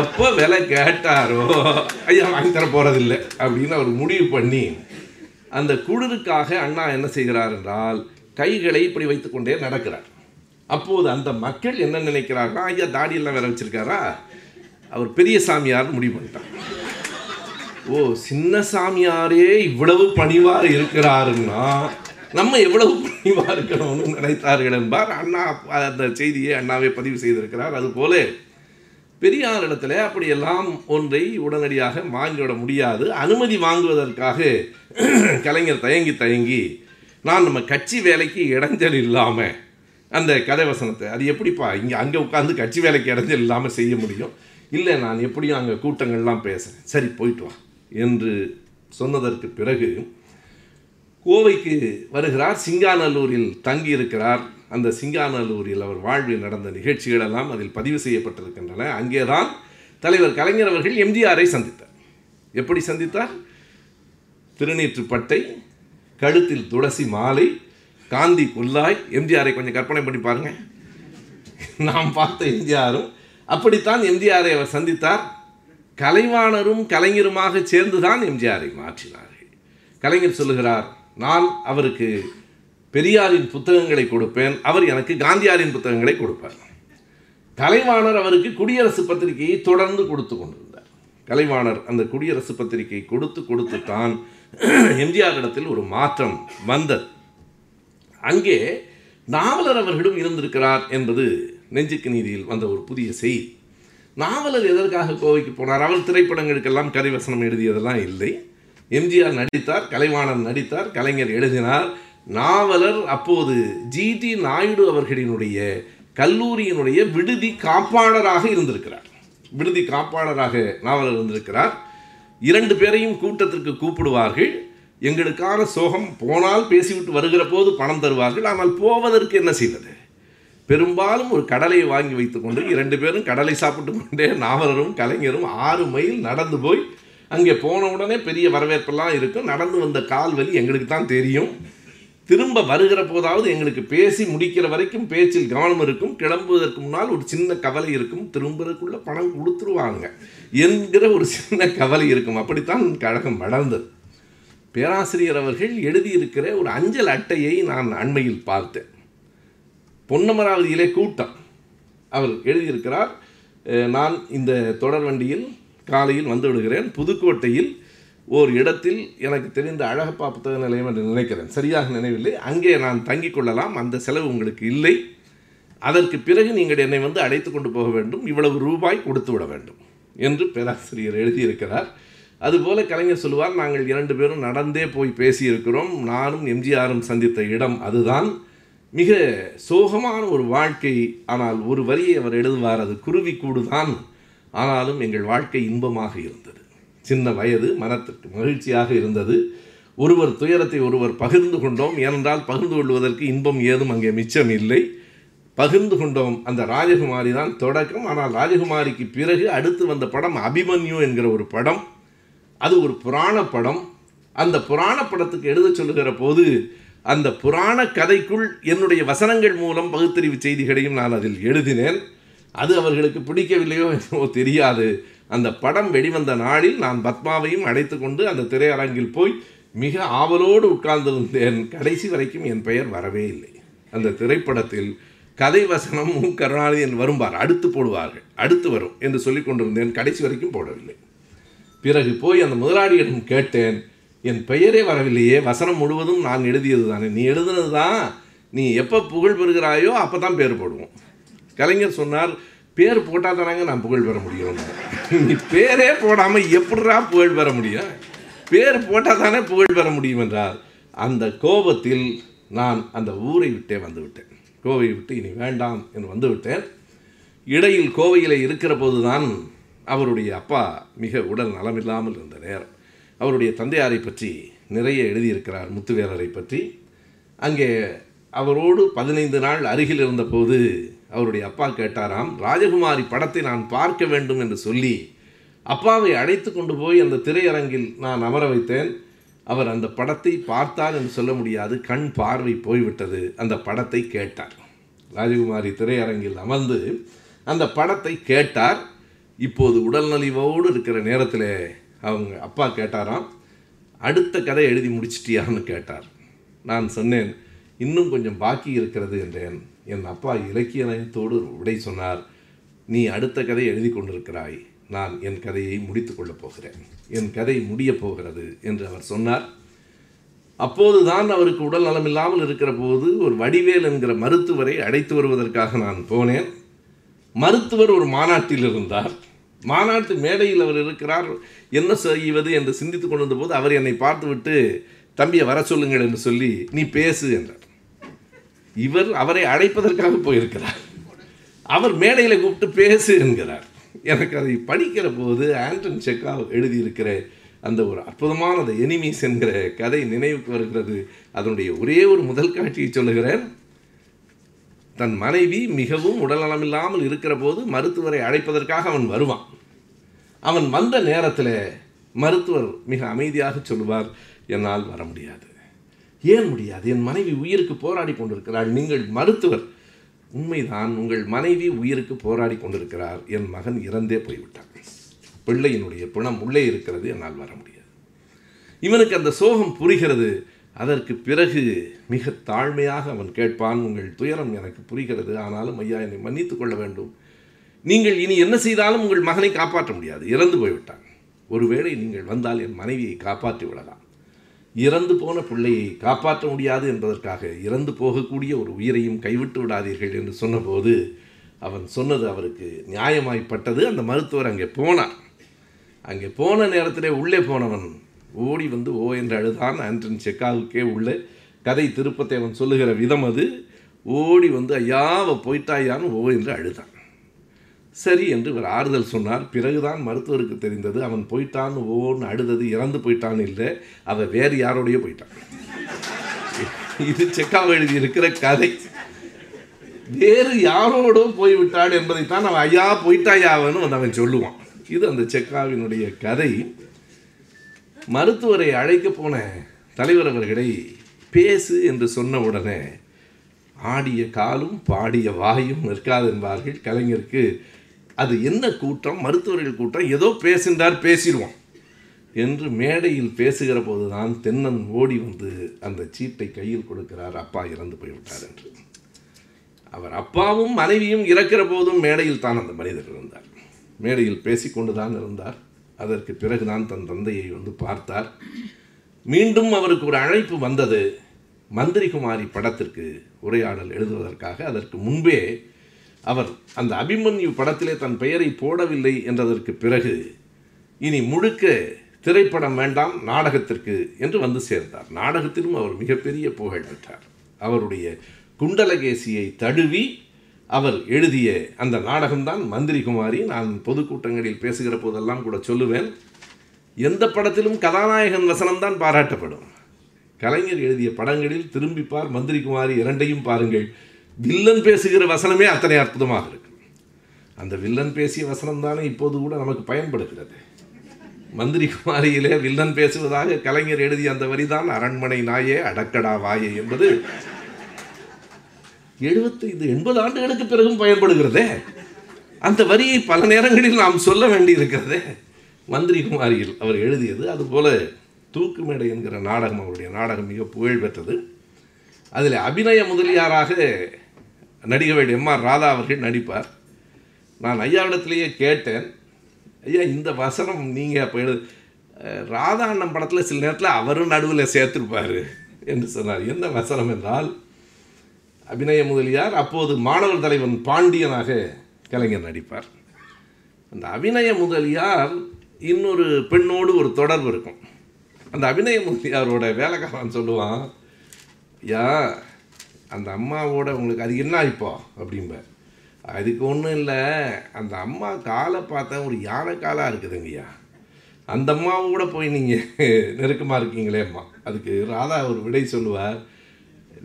எப்போ விலை கேட்டாரோ ஐயா வாங்கி தர போகிறதில்லை அப்படின்னு அவர் முடிவு பண்ணி அந்த குளிருக்காக அண்ணா என்ன செய்கிறார் என்றால் கைகளை இப்படி வைத்துக்கொண்டே நடக்கிறார். அப்போது அந்த மக்கள் என்ன நினைக்கிறார்களா ஐயா தாடியெல்லாம் வேற வச்சிருக்காரா? அவர் பெரிய சாமியார்னு முடிவு பண்ணிட்டார். ஓ சின்ன சாமியாரே இவ்வளவு பணிவாக இருக்கிறாருன்னா நம்ம எவ்வளவு பணிவாக இருக்கணும்னு நினைத்தார்கள் என்பார். அண்ணா அந்த செய்தியை அண்ணாவே பதிவு செய்திருக்கிறார். அதுபோல இடத்துல அப்படியெல்லாம் ஒன்றை உடனடியாக வாங்கிவிட முடியாது. அனுமதி வாங்குவதற்காக கலைஞர் தயங்கி தயங்கி நான் நம்ம கட்சி வேலைக்கு இடைஞ்சல் இல்லாமல் அந்த கதை வசனத்தை அது எப்படிப்பா இங்கே அங்கே உட்காந்து கட்சி வேலைக்கு இடைஞ்சல் இல்லாமல் செய்ய முடியும்? இல்லை நான் எப்படியும் அங்கே கூட்டங்கள்லாம் பேசுகிறேன் சரி போயிட்டு வா என்று சொன்னதற்கு பிறகு கோவைக்கு வருகிறார். சிங்காநல்லூரில் தங்கி இருக்கிறார் அந்த சிங்காநல்லூரில் அவர் வாழ்வில் நடந்த நிகழ்ச்சிகள் எல்லாம் அதில் பதிவு செய்யப்பட்டிருக்கின்றன. அங்கேதான் தலைவர் கலைஞர் அவர்கள் எம்ஜிஆரை சந்தித்தார். எப்படி சந்தித்தார்? திருநீற்றுப்பட்டை கழுத்தில் துளசி மாலை காந்தி குல்லாய். எம்ஜிஆரை கொஞ்சம் கற்பனை பண்ணி பாருங்க. நாம் பார்த்த எம்ஜிஆரும் அப்படித்தான் எம்ஜிஆரை அவர் சந்தித்தார். கலைவாணரும் கலைஞருமாக சேர்ந்துதான் எம்ஜிஆரை மாற்றினார்கள். கலைஞர் சொல்லுகிறார் நான் அவருக்கு பெரியாரின் புத்தகங்களை கொடுப்பேன் அவர் எனக்கு காந்தியாரின் புத்தகங்களை கொடுப்பார். கலைவாணர் அவருக்கு குடியரசு பத்திரிகையை தொடர்ந்து கொடுத்து கொண்டிருந்தார். கலைவாணர் அந்த குடியரசு பத்திரிகை கொடுத்து கொடுத்து தான் எம்ஜிஆர் இடத்தில் ஒரு மாற்றம் வந்தது. அங்கே நாவலர் அவர்களும் இருந்திருக்கிறார் என்பது நெஞ்சுக்கு நீதியில் வந்த ஒரு புதிய செய்தி. நாவலர் எதற்காக கோவைக்கு போனார்? அவர் திரைப்படங்களுக்கெல்லாம் கரிவசனம் எழுதியதெல்லாம் இல்லை. எம்ஜிஆர் நடித்தார் கலைவாணர் நடித்தார் கலைஞர் எழுதினார். நாவலர் அப்போது ஜிடி நாயுடு அவர்களினுடைய கல்லூரியினுடைய விடுதி காப்பாளராக இருந்திருக்கிறார். விடுதி காப்பாளராக நாவலர் இருந்திருக்கிறார். இரண்டு பேரையும் கூட்டத்திற்கு கூப்பிடுவார்கள். எங்களுக்கான சோகம் போனால் பேசிவிட்டு வருகிற போது பணம் தருவார்கள். ஆனால் போவதற்கு என்ன செய்வது? பெரும்பாலும் ஒரு கடலையை வாங்கி வைத்துக்கொண்டு இரண்டு பேரும் கடலை சாப்பிட்டு கொண்டே நாவலரும் கலைஞரும் ஆறு மைல் நடந்து போய் அங்கே போன உடனே பெரிய வரவேற்பெல்லாம் இருக்கும் நடந்து வந்த கால் வலி எங்களுக்கு தான் தெரியும். திரும்ப வருகிற போதாவது எங்களுக்கு பேசி முடிக்கிற வரைக்கும் பேச்சில் கவனம் இருக்கும். கிளம்புவதற்கு முன்னால் ஒரு சின்ன கவலை இருக்கும். திரும்புறதுக்குள்ளே பணம் கொடுத்துருவாங்க என்கிற ஒரு சின்ன கவலை இருக்கும். அப்படித்தான் கழகம் வளர்ந்தது. பேராசிரியர் அவர்கள் எழுதியிருக்கிற ஒரு அஞ்சல் அட்டையை நான் அண்மையில் பார்த்தேன். பொன்னமராவதியிலே கூட்டம். அவர் எழுதியிருக்கிறார் நான் இந்த தொடர் வண்டியில் காலையில் வந்து விடுகிறேன். புதுக்கோட்டையில் ஓர் இடத்தில் எனக்கு தெரிந்த அழகப்பா புத்தக நிலையம் என்று நினைக்கிறேன். சரியாக நினைவில்லை. அங்கே நான் தங்கிக் கொள்ளலாம். அந்த செலவு உங்களுக்கு இல்லை. அதற்கு பிறகு நீங்கள் என்னை வந்து அழைத்து கொண்டு போக வேண்டும். இவ்வளவு ரூபாய் கொடுத்து விட வேண்டும் என்று பேராசிரியர் எழுதியிருக்கிறார். அதுபோல கலைஞர் சொல்லுவார் நாங்கள் இரண்டு பேரும் நடந்தே போய் பேசியிருக்கிறோம். நானும் எம்ஜிஆரும் சந்தித்த இடம் அதுதான். மிக சோகமான ஒரு வாழ்க்கை. ஆனால் ஒரு வரியை அவர் எழுதுவார் அது குருவி கூடுதான். ஆனாலும் எங்கள் வாழ்க்கை இன்பமாக இருந்தது. சின்ன வயது மனத்திற்கு மகிழ்ச்சியாக இருந்தது. ஒருவர் துயரத்தை ஒருவர் பகிர்ந்து கொண்டோம். ஏனென்றால் பகிர்ந்து கொள்வதற்கு இன்பம் ஏதும் அங்கே மிச்சம் இல்லை. பகிர்ந்து கொண்டோம் அந்த ராஜகுமாரி தான் தொடக்கம். ஆனால் ராஜகுமாரிக்கு பிறகு அடுத்து வந்த படம் அபிமன்யு என்கிற ஒரு படம். அது ஒரு புராண படம். அந்த புராண படத்துக்கு எழுத சொல்லுகிற போது அந்த புராண கதைக்குள் என்னுடைய வசனங்கள் மூலம் பகுத்தறிவு செய்திகளையும் நான் அதில் எழுதினேன். அது அவர்களுக்கு பிடிக்கவில்லையோ என்னவோ தெரியாது. அந்த படம் வெளிவந்த நாளில் நான் பத்மாவையும் அழைத்து கொண்டு அந்த திரையரங்கில் போய் மிக ஆவலோடு உட்கார்ந்திருந்தேன். கடைசி வரைக்கும் என் பெயர் வரவே இல்லை. அந்த திரைப்படத்தில் கதை வசனம் மு கருணாநிதியன் வரும்பார். அடுத்து போடுவார்கள். அடுத்து வரும் என்று சொல்லி கொண்டிருந்தேன். கடைசி வரைக்கும் போடவில்லை. பிறகு போய் அந்த முதலாளியிடம் கேட்டேன் என் பெயரே வரவில்லையே. வசனம் முழுவதும் நான் எழுதியது தானே நீ எழுதுனது தான் நீ எப்போ புகழ் பெறுகிறாயோ அப்போ தான் பேர் போடுவோம். கலைஞர் சொன்னார் பேர் போட்டால் தானாங்க நான் புகழ் பெற முடியும். நீ பேரே போடாமல் எப்படிடா புகழ் பெற முடியும்? பேர் போட்டால் தானே புகழ் பெற முடியும் என்றார். அந்த கோபத்தில் நான் அந்த ஊரை விட்டே வந்துவிட்டேன் கோவையை கோவை விட்டு இனி வேண்டாம் என்று வந்துவிட்டேன் இடையில் கோவையில் இருக்கிற போதுதான் அவருடைய அப்பா மிக உடல் நலமில்லாமல் இருந்த நேரம். அவருடைய தந்தையாரை பற்றி நிறைய எழுதியிருக்கிறார் முத்துவேலரை பற்றி. அங்கே அவரோடு பதினைந்து நாள் அருகில் இருந்தபோது அவருடைய அப்பா கேட்டாராம் ராஜகுமாரி படத்தை நான் பார்க்க வேண்டும் என்று சொல்லி அப்பாவை அழைத்து கொண்டு போய் அந்த திரையரங்கில் நான் அமர வைத்தேன். அவர் அந்த படத்தை பார்த்தார் என்று சொல்ல முடியாது கண் பார்வை போய்விட்டது. அந்த படத்தை கேட்டார். ராஜகுமாரி திரையரங்கில் அமர்ந்து அந்த படத்தை கேட்டார். இப்போது உடல்நலிவோடு இருக்கிற நேரத்தில் அவங்க அப்பா கேட்டாராம் அடுத்த கதை எழுதி முடிச்சிட்டியான்னு கேட்டார். நான் சொன்னேன் இன்னும் கொஞ்சம் பாக்கி இருக்கிறது என்றேன். என் அப்பா இலக்கிய நயத்தோடு விடை சொன்னார் நீ அடுத்த கதை எழுதி கொண்டிருக்கிறாய். நான் என் கதையை முடித்து கொள்ளப் போகிறேன். என் கதை முடியப் போகிறது என்று அவர் சொன்னார். அப்போதுதான் அவருக்கு உடல் நலமில்லாமல் இருக்கிற போது ஒரு வடிவேல் என்கிற மருத்துவரை அழைத்து வருவதற்காக நான் போனேன். மருத்துவர் ஒரு மாநாட்டில் இருந்தார். மாநாட்டு மேடையில் அவர் இருக்கிறார். என்ன செய்வது? என்று சிந்தித்து கொண்டிருந்த போது அவர் என்னை பார்த்துவிட்டு தம்பியை வர சொல்லுங்கள் என்று சொல்லி நீ பேசு என்றார். இவர் அவரை அழைப்பதற்காக போயிருக்கிறார். அவர் மேடையில் கூப்பிட்டு பேசு என்கிறார். எனக்கு அதை படிக்கிற போது ஆண்டன் செக்காவ் எழுதியிருக்கிற அந்த ஒரு அற்புதமான அந்த எனிமீஸ் என்கிற கதை நினைவுக்கு வருகிறது. அதனுடைய ஒரே ஒரு முதல் காட்சியை சொல்லுகிறேன். தன் மனைவி மிகவும் உடல்நலமில்லாமல் இருக்கிற போது மருத்துவரை அழைப்பதற்காக அவன் வருவான். அவன் வந்த நேரத்தில் மருத்துவர் மிக அமைதியாக சொல்லுவார் என்னால் வர முடியாது. ஏன் முடியாது? என் மனைவி உயிருக்கு போராடி கொண்டிருக்கிறாள். நீங்கள் மருத்துவர். உண்மைதான் உங்கள் மனைவி உயிருக்கு போராடி கொண்டிருக்கிறார். என் மகன் இறந்தே போய்விட்டான். பிள்ளையினுடைய பிணம் உள்ளே இருக்கிறது என்னால் வர முடியாது. இவனுக்கு அந்த சோகம் புரிகிறது. அதற்கு பிறகு மிக தாழ்மையாக அவன் கேட்பான் உங்கள் துயரம் எனக்கு புரிகிறது. ஆனாலும் ஐயா என்னை மன்னித்துக் கொள்ள வேண்டும். நீங்கள் இனி என்ன செய்தாலும் உங்கள் மகனை காப்பாற்ற முடியாது. இறந்து போய்விட்டான். ஒருவேளை நீங்கள் வந்தால் என் மனைவியை காப்பாற்றி விடலாம். இறந்து போன பிள்ளையை காப்பாற்ற முடியாது என்பதற்காக இறந்து போகக்கூடிய ஒரு உயிரையும் கைவிட்டு விடாதீர்கள் என்று சொன்னபோது அவன் சொன்னது அவருக்கு நியாயமாய்ப்பட்டது. அந்த மருத்துவர் அங்கே போனார். அங்கே போன நேரத்திலே உள்ளே போனவன் ஓடி வந்து ஓ என்று அழுதான். ஆண்டன் செக்காவுக்கே உள்ளே கதை திருப்பத்தை அவன் சொல்லுகிற விதம் அது. ஓடி வந்து ஐயாவை போயிட்டாயான்னு ஓ என்று அழுதான். சரி என்று இவர் ஆறுதல் சொன்னார். பிறகுதான் மருத்துவருக்கு தெரிந்தது. அவன் போயிட்டான்னு ஓன்னு அழுதது இறந்து போயிட்டான் இல்லை. அவன் வேறு யாரோடையோ போயிட்டான். இது செக்காவை எழுதி இருக்கிற கதை. வேறு யாரோடோ போய்விட்டாள் என்பதைத்தான் அவன் ஐயா போயிட்டாயாவன்னு வந்து அவன் சொல்லுவான். இது அந்த செக்காவினுடைய கதை. மருத்துவரை அழைக்க போன தலைவர் அவர்களை பேசு என்று சொன்ன உடனே ஆடிய காலும் பாடிய வாயும் நிற்காது என்பார்கள். கலைஞருக்கு அது என்ன கூட்டம்? மருத்துவர்கள் கூட்டம். ஏதோ பேசுகின்றார் பேசிடுவோம். என்று மேடையில் பேசுகிற போதுதான் தென்னன் ஓடி வந்து அந்த சீட்டை கையில் கொடுக்கிறார். அப்பா இறந்து போய்விட்டார் என்று. அவர் அப்பாவும் மனைவியும் இறக்கிற போதும் மேடையில் தான் அந்த மனிதர் இருந்தார். மேடையில் பேசிக்கொண்டு தான் இருந்தார். அதற்கு பிறகுதான் தன் தந்தையை வந்து பார்த்தார். மீண்டும் அவருக்கு ஒரு அழைப்பு வந்தது. மந்திரிகுமாரி படத்திற்கு உரையாடல் எழுதுவதற்காக. அதற்கு முன்பே அவர் அந்த அபிமன்யு படத்திலே தன் பெயரை போடவில்லை என்றதற்கு பிறகு இனி முழுக்க திரைப்படம் வேண்டாம் நாடகத்திற்கு என்று வந்து சேர்ந்தார். நாடகத்திலும் அவர் மிகப்பெரிய புகழ் பெற்றார். அவருடைய குண்டலகேசியை தழுவி அவர் எழுதிய அந்த நாடகம்தான் மந்திரி குமாரி நான் பொதுக்கூட்டங்களில் பேசுகிற போதெல்லாம் கூட சொல்லுவேன் எந்த படத்திலும் கதாநாயகன் வசனம்தான் பாராட்டப்படும். கலைஞர் எழுதிய படங்களில் திரும்பிப்பார் மந்திரி குமாரி இரண்டையும் பாருங்கள். வில்லன் பேசுகிற வசனமே அத்தனை அற்புதமாக இருக்கு. அந்த வில்லன் பேசிய வசனம் தானே இப்போது கூட நமக்கு பயன்படுகிறது. மந்திரி குமாரியிலே வில்லன் பேசுவதாக கலைஞர் எழுதிய அந்த வரிதான் அரண்மனை நாயே அடக்கடா வாயே என்பது. எழுபத்தைந்து எண்பது ஆண்டுகளுக்கு பிறகும் பயன்படுகிறதே. அந்த வரியை பல நேரங்களில் நாம் சொல்ல வேண்டியிருக்கிறதே. மந்திரி குமாரியில் அவர் எழுதியது. அதுபோல தூக்கு மேடை என்கிற நாடகம் அவருடைய நாடகம் மிக புகழ் பெற்றது அதில் அபிநய முதலியாராக நடிகவேடு எம் ஆர் ராதா அவர்கள் நடிப்பார். நான் ஐயாவிடத்திலேயே கேட்டேன் ஐயா இந்த வசனம் நீங்கள் அப்போ எழுது ராதா அண்ணன் படத்தில் சில நேரத்தில் அவரும் நடுவில் சேர்த்துருப்பார் என்று சொன்னார். என்ன வசனம் என்றால் அபிநய முதலியார் அப்போது மாணவர் தலைவன் பாண்டியனாக கலைஞர் நடிப்பார். அந்த அபிநய முதலியார் இன்னொரு பெண்ணோடு ஒரு தொடர்பு இருக்கும். அந்த அபிநய முதலியாரோட வேலைக்காரன் சொல்லுவான் ஐயா அந்த அம்மாவோட உங்களுக்கு அது என்ன இப்போ அப்படிம்பார் அதுக்கு ஒன்றும் இல்லை. அந்த அம்மா காலை பார்த்தா ஒரு யானை காலாக இருக்குதுங்கய்யா. அந்த அம்மாவோட போய் நீங்கள் நெருக்கமாக இருக்கீங்களே அம்மா. அதுக்கு ராதா ஒரு விடை சொல்லுவார்.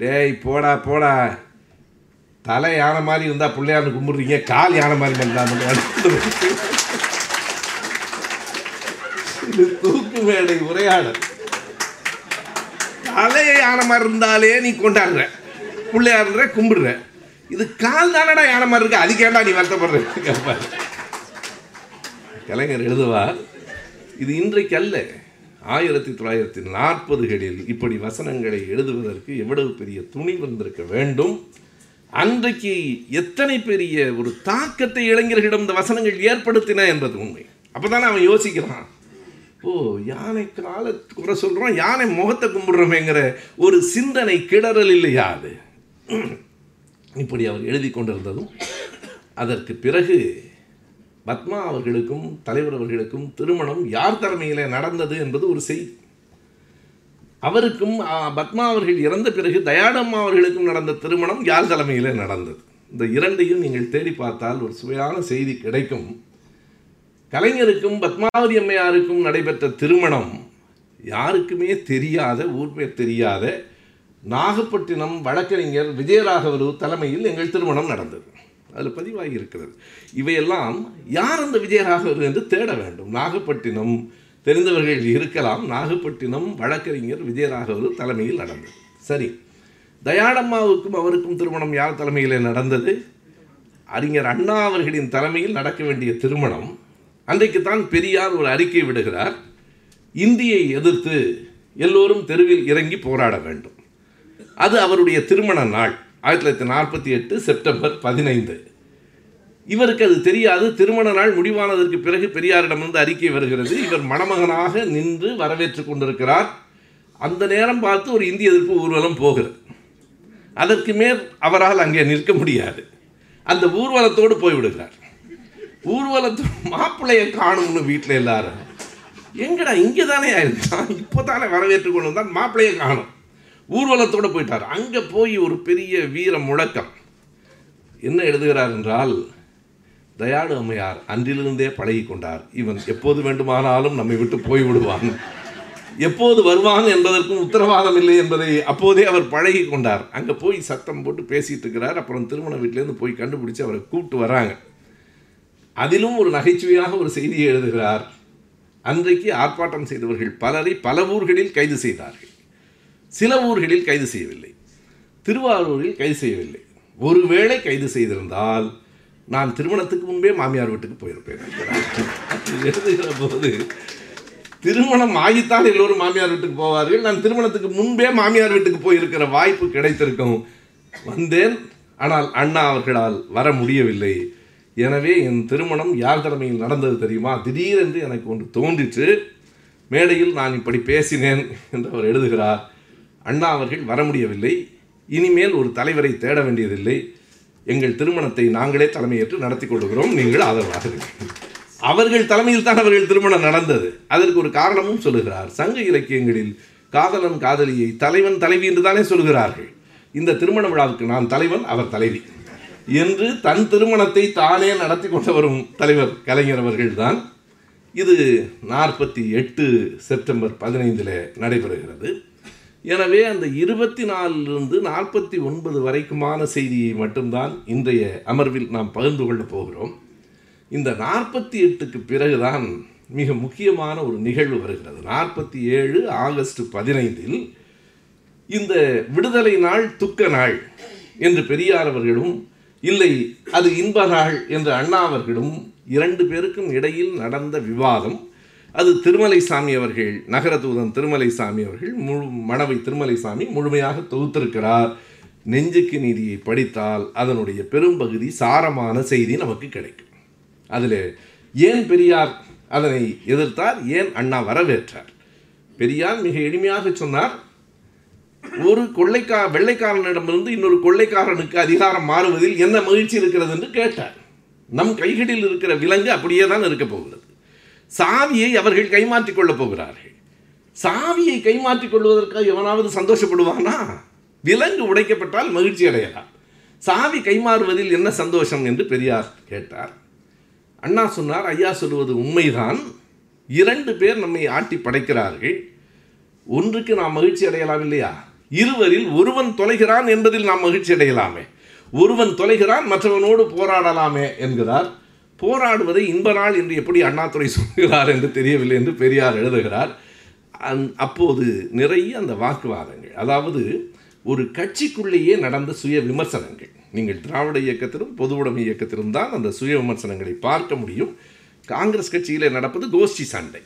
டேய் போடா போடா. தலை யானை மாதிரி இருந்தால் பிள்ளையார்னு கும்பிட்றீங்க கால் யானை மாதிரி பண்ணாமல் இது தூக்கு மேடை உரையாடல். தலையை யானை மாதிரி இருந்தாலே நீ கொண்டாடுற. பிள்ளையாடுற கும்பிடுற. இது கால் தானடா யானை மாதிரி இருக்கு? அதுக்கேண்டா நீ வருத்தப்படுற? கேட்பார் கலைஞர் எழுதுவார் இது இன்றைக்கு அல்ல. ஆயிரத்தி தொள்ளாயிரத்தி நாற்பதுகளில் இப்படி வசனங்களை எழுதுவதற்கு எவ்வளவு பெரிய துணி வந்திருக்க வேண்டும்? அன்றைக்கு எத்தனை பெரிய ஒரு தாக்கத்தை இளைஞர்களிடம் இந்த வசனங்கள் ஏற்படுத்தின என்பது உண்மை. அப்போதானே அவன் யோசிக்கிறான். ஓ யானை கால குறை சொல்கிறோம் யானை முகத்தை கும்பிடுறோமேங்கிற ஒரு சிந்தனை கிளறல் இல்லையா அது? இப்படி அவர் எழுதி கொண்டிருந்ததும் அதற்கு பிறகு பத்மா அவர்களுக்கும் தலைவர் அவர்களுக்கும் திருமணம் யார் தலைமையில் நடந்தது என்பது ஒரு செய்தி. அவருக்கும் பத்மா அவர்கள் இறந்த பிறகு தயாடம்மா அவர்களுக்கும் நடந்த திருமணம் யார் தலைமையில் நடந்தது? இந்த இரண்டையும் நீங்கள் தேடி பார்த்தால் ஒரு சுவையான செய்தி கிடைக்கும். கலைஞருக்கும் பத்மாவதி அம்மையாருக்கும் நடைபெற்ற திருமணம் யாருக்குமே தெரியாத ஊர் பேர் தெரியாத நாகப்பட்டினம் வழக்கறிஞர் விஜயராகவலு தலைமையில் எங்கள் திருமணம் நடந்தது. அதில் பதிவாகி இருக்கிறது. இவையெல்லாம் யார் அந்த விஜயராகவலு என்று தேட வேண்டும். நாகப்பட்டினம் தெரிந்தவர்கள் இருக்கலாம். நாகப்பட்டினம் வழக்கறிஞர் விஜயராகவலு தலைமையில் நடந்தது. சரி. தயாளம்மாவுக்கும் அவருக்கும் திருமணம் யார் தலைமையில் நடந்தது? அறிஞர் அண்ணா அவர்களின் தலைமையில் நடக்க வேண்டிய திருமணம். அன்றைக்குத்தான் பெரியார் ஒரு அறிக்கை விடுகிறார். இந்தியை எதிர்த்து எல்லோரும் தெருவில் இறங்கி போராட வேண்டும். அது அவருடைய திருமண நாள். ஆயிரத்தி தொள்ளாயிரத்தி நாற்பத்தி எட்டு செப்டம்பர் பதினைந்து. இவருக்கு அது தெரியாது. திருமண நாள் முடிவானதற்கு பிறகு பெரியாரிடமிருந்து அறிக்கை வருகிறது. இவர் மணமகனாக நின்று வரவேற்று கொண்டிருக்கிறார். அந்த நேரம் பார்த்து ஒரு இந்திய எதிர்ப்பு ஊர்வலம் போகிறது. அதற்கு மேல் அவரால் அங்கே நிற்க முடியாது. அந்த ஊர்வலத்தோடு போய்விடுகிறார். ஊர்வலத்தோடு மாப்பிள்ளையை காணும்னு வீட்டில் எல்லாரும் எங்கடா இங்கே தானே ஆயிருக்கான் இப்போ தானே வரவேற்று கொண்டு வந்தால் மாப்பிள்ளையை காணும். ஊர்வலத்தோடு போயிட்டார். அங்கே போய் ஒரு பெரிய வீர முழக்கம். என்ன எழுதுகிறார் என்றால் தயாடு அம்மையார் அன்றிலிருந்தே பழகி கொண்டார். இவன் எப்போது வேண்டுமானாலும் நம்மை விட்டு போய்விடுவான். எப்போது வருவான் என்பதற்கும் உத்தரவாதம் இல்லை என்பதை அப்போதே அவர் பழகி கொண்டார். அங்கே போய் சத்தம் போட்டு பேசிகிட்டு இருக்கிறார். அப்புறம் திருமண வீட்டிலேருந்து போய் கண்டுபிடிச்சு அவரை கூப்பிட்டு வராங்க அதிலும் ஒரு நகைச்சுவையாக ஒரு செய்தியை எழுதுகிறார். அன்றைக்கு ஆர்ப்பாட்டம் செய்தவர்கள் பலரை பல ஊர்களில் கைது செய்தார்கள். சில ஊர்களில் கைது செய்யவில்லை. திருவாரூரில் கைது செய்யவில்லை. ஒருவேளை கைது செய்திருந்தால் நான் திருமணத்துக்கு முன்பே மாமியார் வீட்டுக்கு போயிருப்பேன். எழுதுகிற போது திருமணம் ஆகித்தான் எல்லோரும் மாமியார் வீட்டுக்கு போவார்கள். நான் திருமணத்துக்கு முன்பே மாமியார் வீட்டுக்கு போயிருக்கிற வாய்ப்பு கிடைத்திருக்கும். வந்தேன். ஆனால் அண்ணா அவர்களால் வர முடியவில்லை. எனவே என் திருமணம் யார் தலைமையில் நடந்தது தெரியுமா? திடீரென்று எனக்கு ஒன்று தோன்றிற்று. மேடையில் நான் இப்படி பேசினேன் என்று அவர் எழுதுகிறார். அண்ணா அவர்கள் வர முடியவில்லை. இனிமேல் ஒரு தலைவரை தேட வேண்டியதில்லை. எங்கள் திருமணத்தை நாங்களே தலைமையேற்று நடத்தி கொள்கிறோம். நீங்கள் ஆதரவாக அவர்கள் தலைமையில் தான் அவர்கள் திருமணம் நடந்தது. அதற்கு ஒரு காரணமும் சொல்லுகிறார். சங்க இலக்கியங்களில் காதலன் காதலியை தலைவன் தலைவி என்று தானே சொல்கிறார்கள். இந்த திருமண விழாவுக்கு நான் தலைவன் அவர் தலைவி என்று தன் திருமணத்தை தானே நடத்தி கொண்டு வரும் தலைவர் கலைஞர் அவர்கள்தான். இது நாற்பத்தி எட்டு செப்டம்பர் பதினைந்தில் நடைபெறுகிறது. எனவே அந்த இருபத்தி நாலிலிருந்து நாற்பத்தி ஒன்பது வரைக்குமான செய்தியை மட்டும்தான் இன்றைய அமர்வில் நாம் பகிர்ந்து கொள்ளப் போகிறோம். இந்த நாற்பத்தி எட்டுக்கு பிறகுதான் மிக முக்கியமான ஒரு நிகழ்வு வருகிறது. நாற்பத்தி ஏழு ஆகஸ்ட் பதினைந்தில் இந்த விடுதலை நாள் துக்க நாள் என்று பெரியார் அவர்களும் இல்லை அது இன்ப நாள் என்று அண்ணா அவர்களும் இரண்டு பேருக்கும் இடையில் நடந்த விவாதம் அது திருமலை சாமி அவர்கள் நகர தூதன் திருமலைசாமி அவர்கள் முழு மணவை திருமலைசாமி முழுமையாக தொகுத்திருக்கிறார். நெஞ்சுக்கு நீதியை படித்தால் அதனுடைய பெரும்பகுதி சாரமான செய்தி நமக்கு கிடைக்கும். அதில் ஏன் பெரியார் அதனை எதிர்த்தார்? ஏன் அண்ணா வரவேற்றார்? பெரியார் மிக எளிமையாக சொன்னார் ஒரு கொள்ளைக்கா வெள்ளைக்காரனிடமிருந்து இன்னொரு கொள்ளைக்காரனுக்கு அதிகாரம் மாறுவதில் என்ன மகிழ்ச்சி இருக்கிறது? என்று கேட்டார். நம் கைகளில் இருக்கிற விலங்கு அப்படியே தான் இருக்க போகிறது. சாவியை அவர்கள் கைமாற்றிக் கொள்ளப் போகிறார்கள். சாவியை கைமாற்றிக் கொள்வதற்காக எவனாவது சந்தோஷப்படுவானா? விலங்கு உடைக்கப்பட்டால் மகிழ்ச்சி அடையலாம். சாவி கைமாறுவதில் என்ன சந்தோஷம் என்று பெரியார் கேட்டார். அண்ணா சொன்னார் ஐயா சொல்லுவது உண்மைதான். இரண்டு பேர் நம்மை ஆட்டி படைக்கிறார்கள். ஒன்றுக்கு நாம் மகிழ்ச்சி அடையலாம் இல்லையா? இருவரில் ஒருவன் தொலைகிறான் என்பதில் நாம் மகிழ்ச்சி அடையலாமே. ஒருவன் தொலைகிறான் மற்றவனோடு போராடலாமே என்கிறார். போராடுவதை இன்ப நாள் என்று எப்படி அண்ணாதுரை சொல்கிறார் என்று தெரியவில்லை என்று பெரியார் எழுதுகிறார். அந் அப்போது நிறைய அந்த வாக்குவாதங்கள் அதாவது ஒரு கட்சிக்குள்ளேயே நடந்த சுய விமர்சனங்கள். நீங்கள் திராவிட இயக்கத்திலும் பொதுவுடைமை இயக்கத்திலும் தான் அந்த சுய விமர்சனங்களை பார்க்க முடியும். காங்கிரஸ் கட்சியில் நடப்பது கோஷ்டி சண்டை.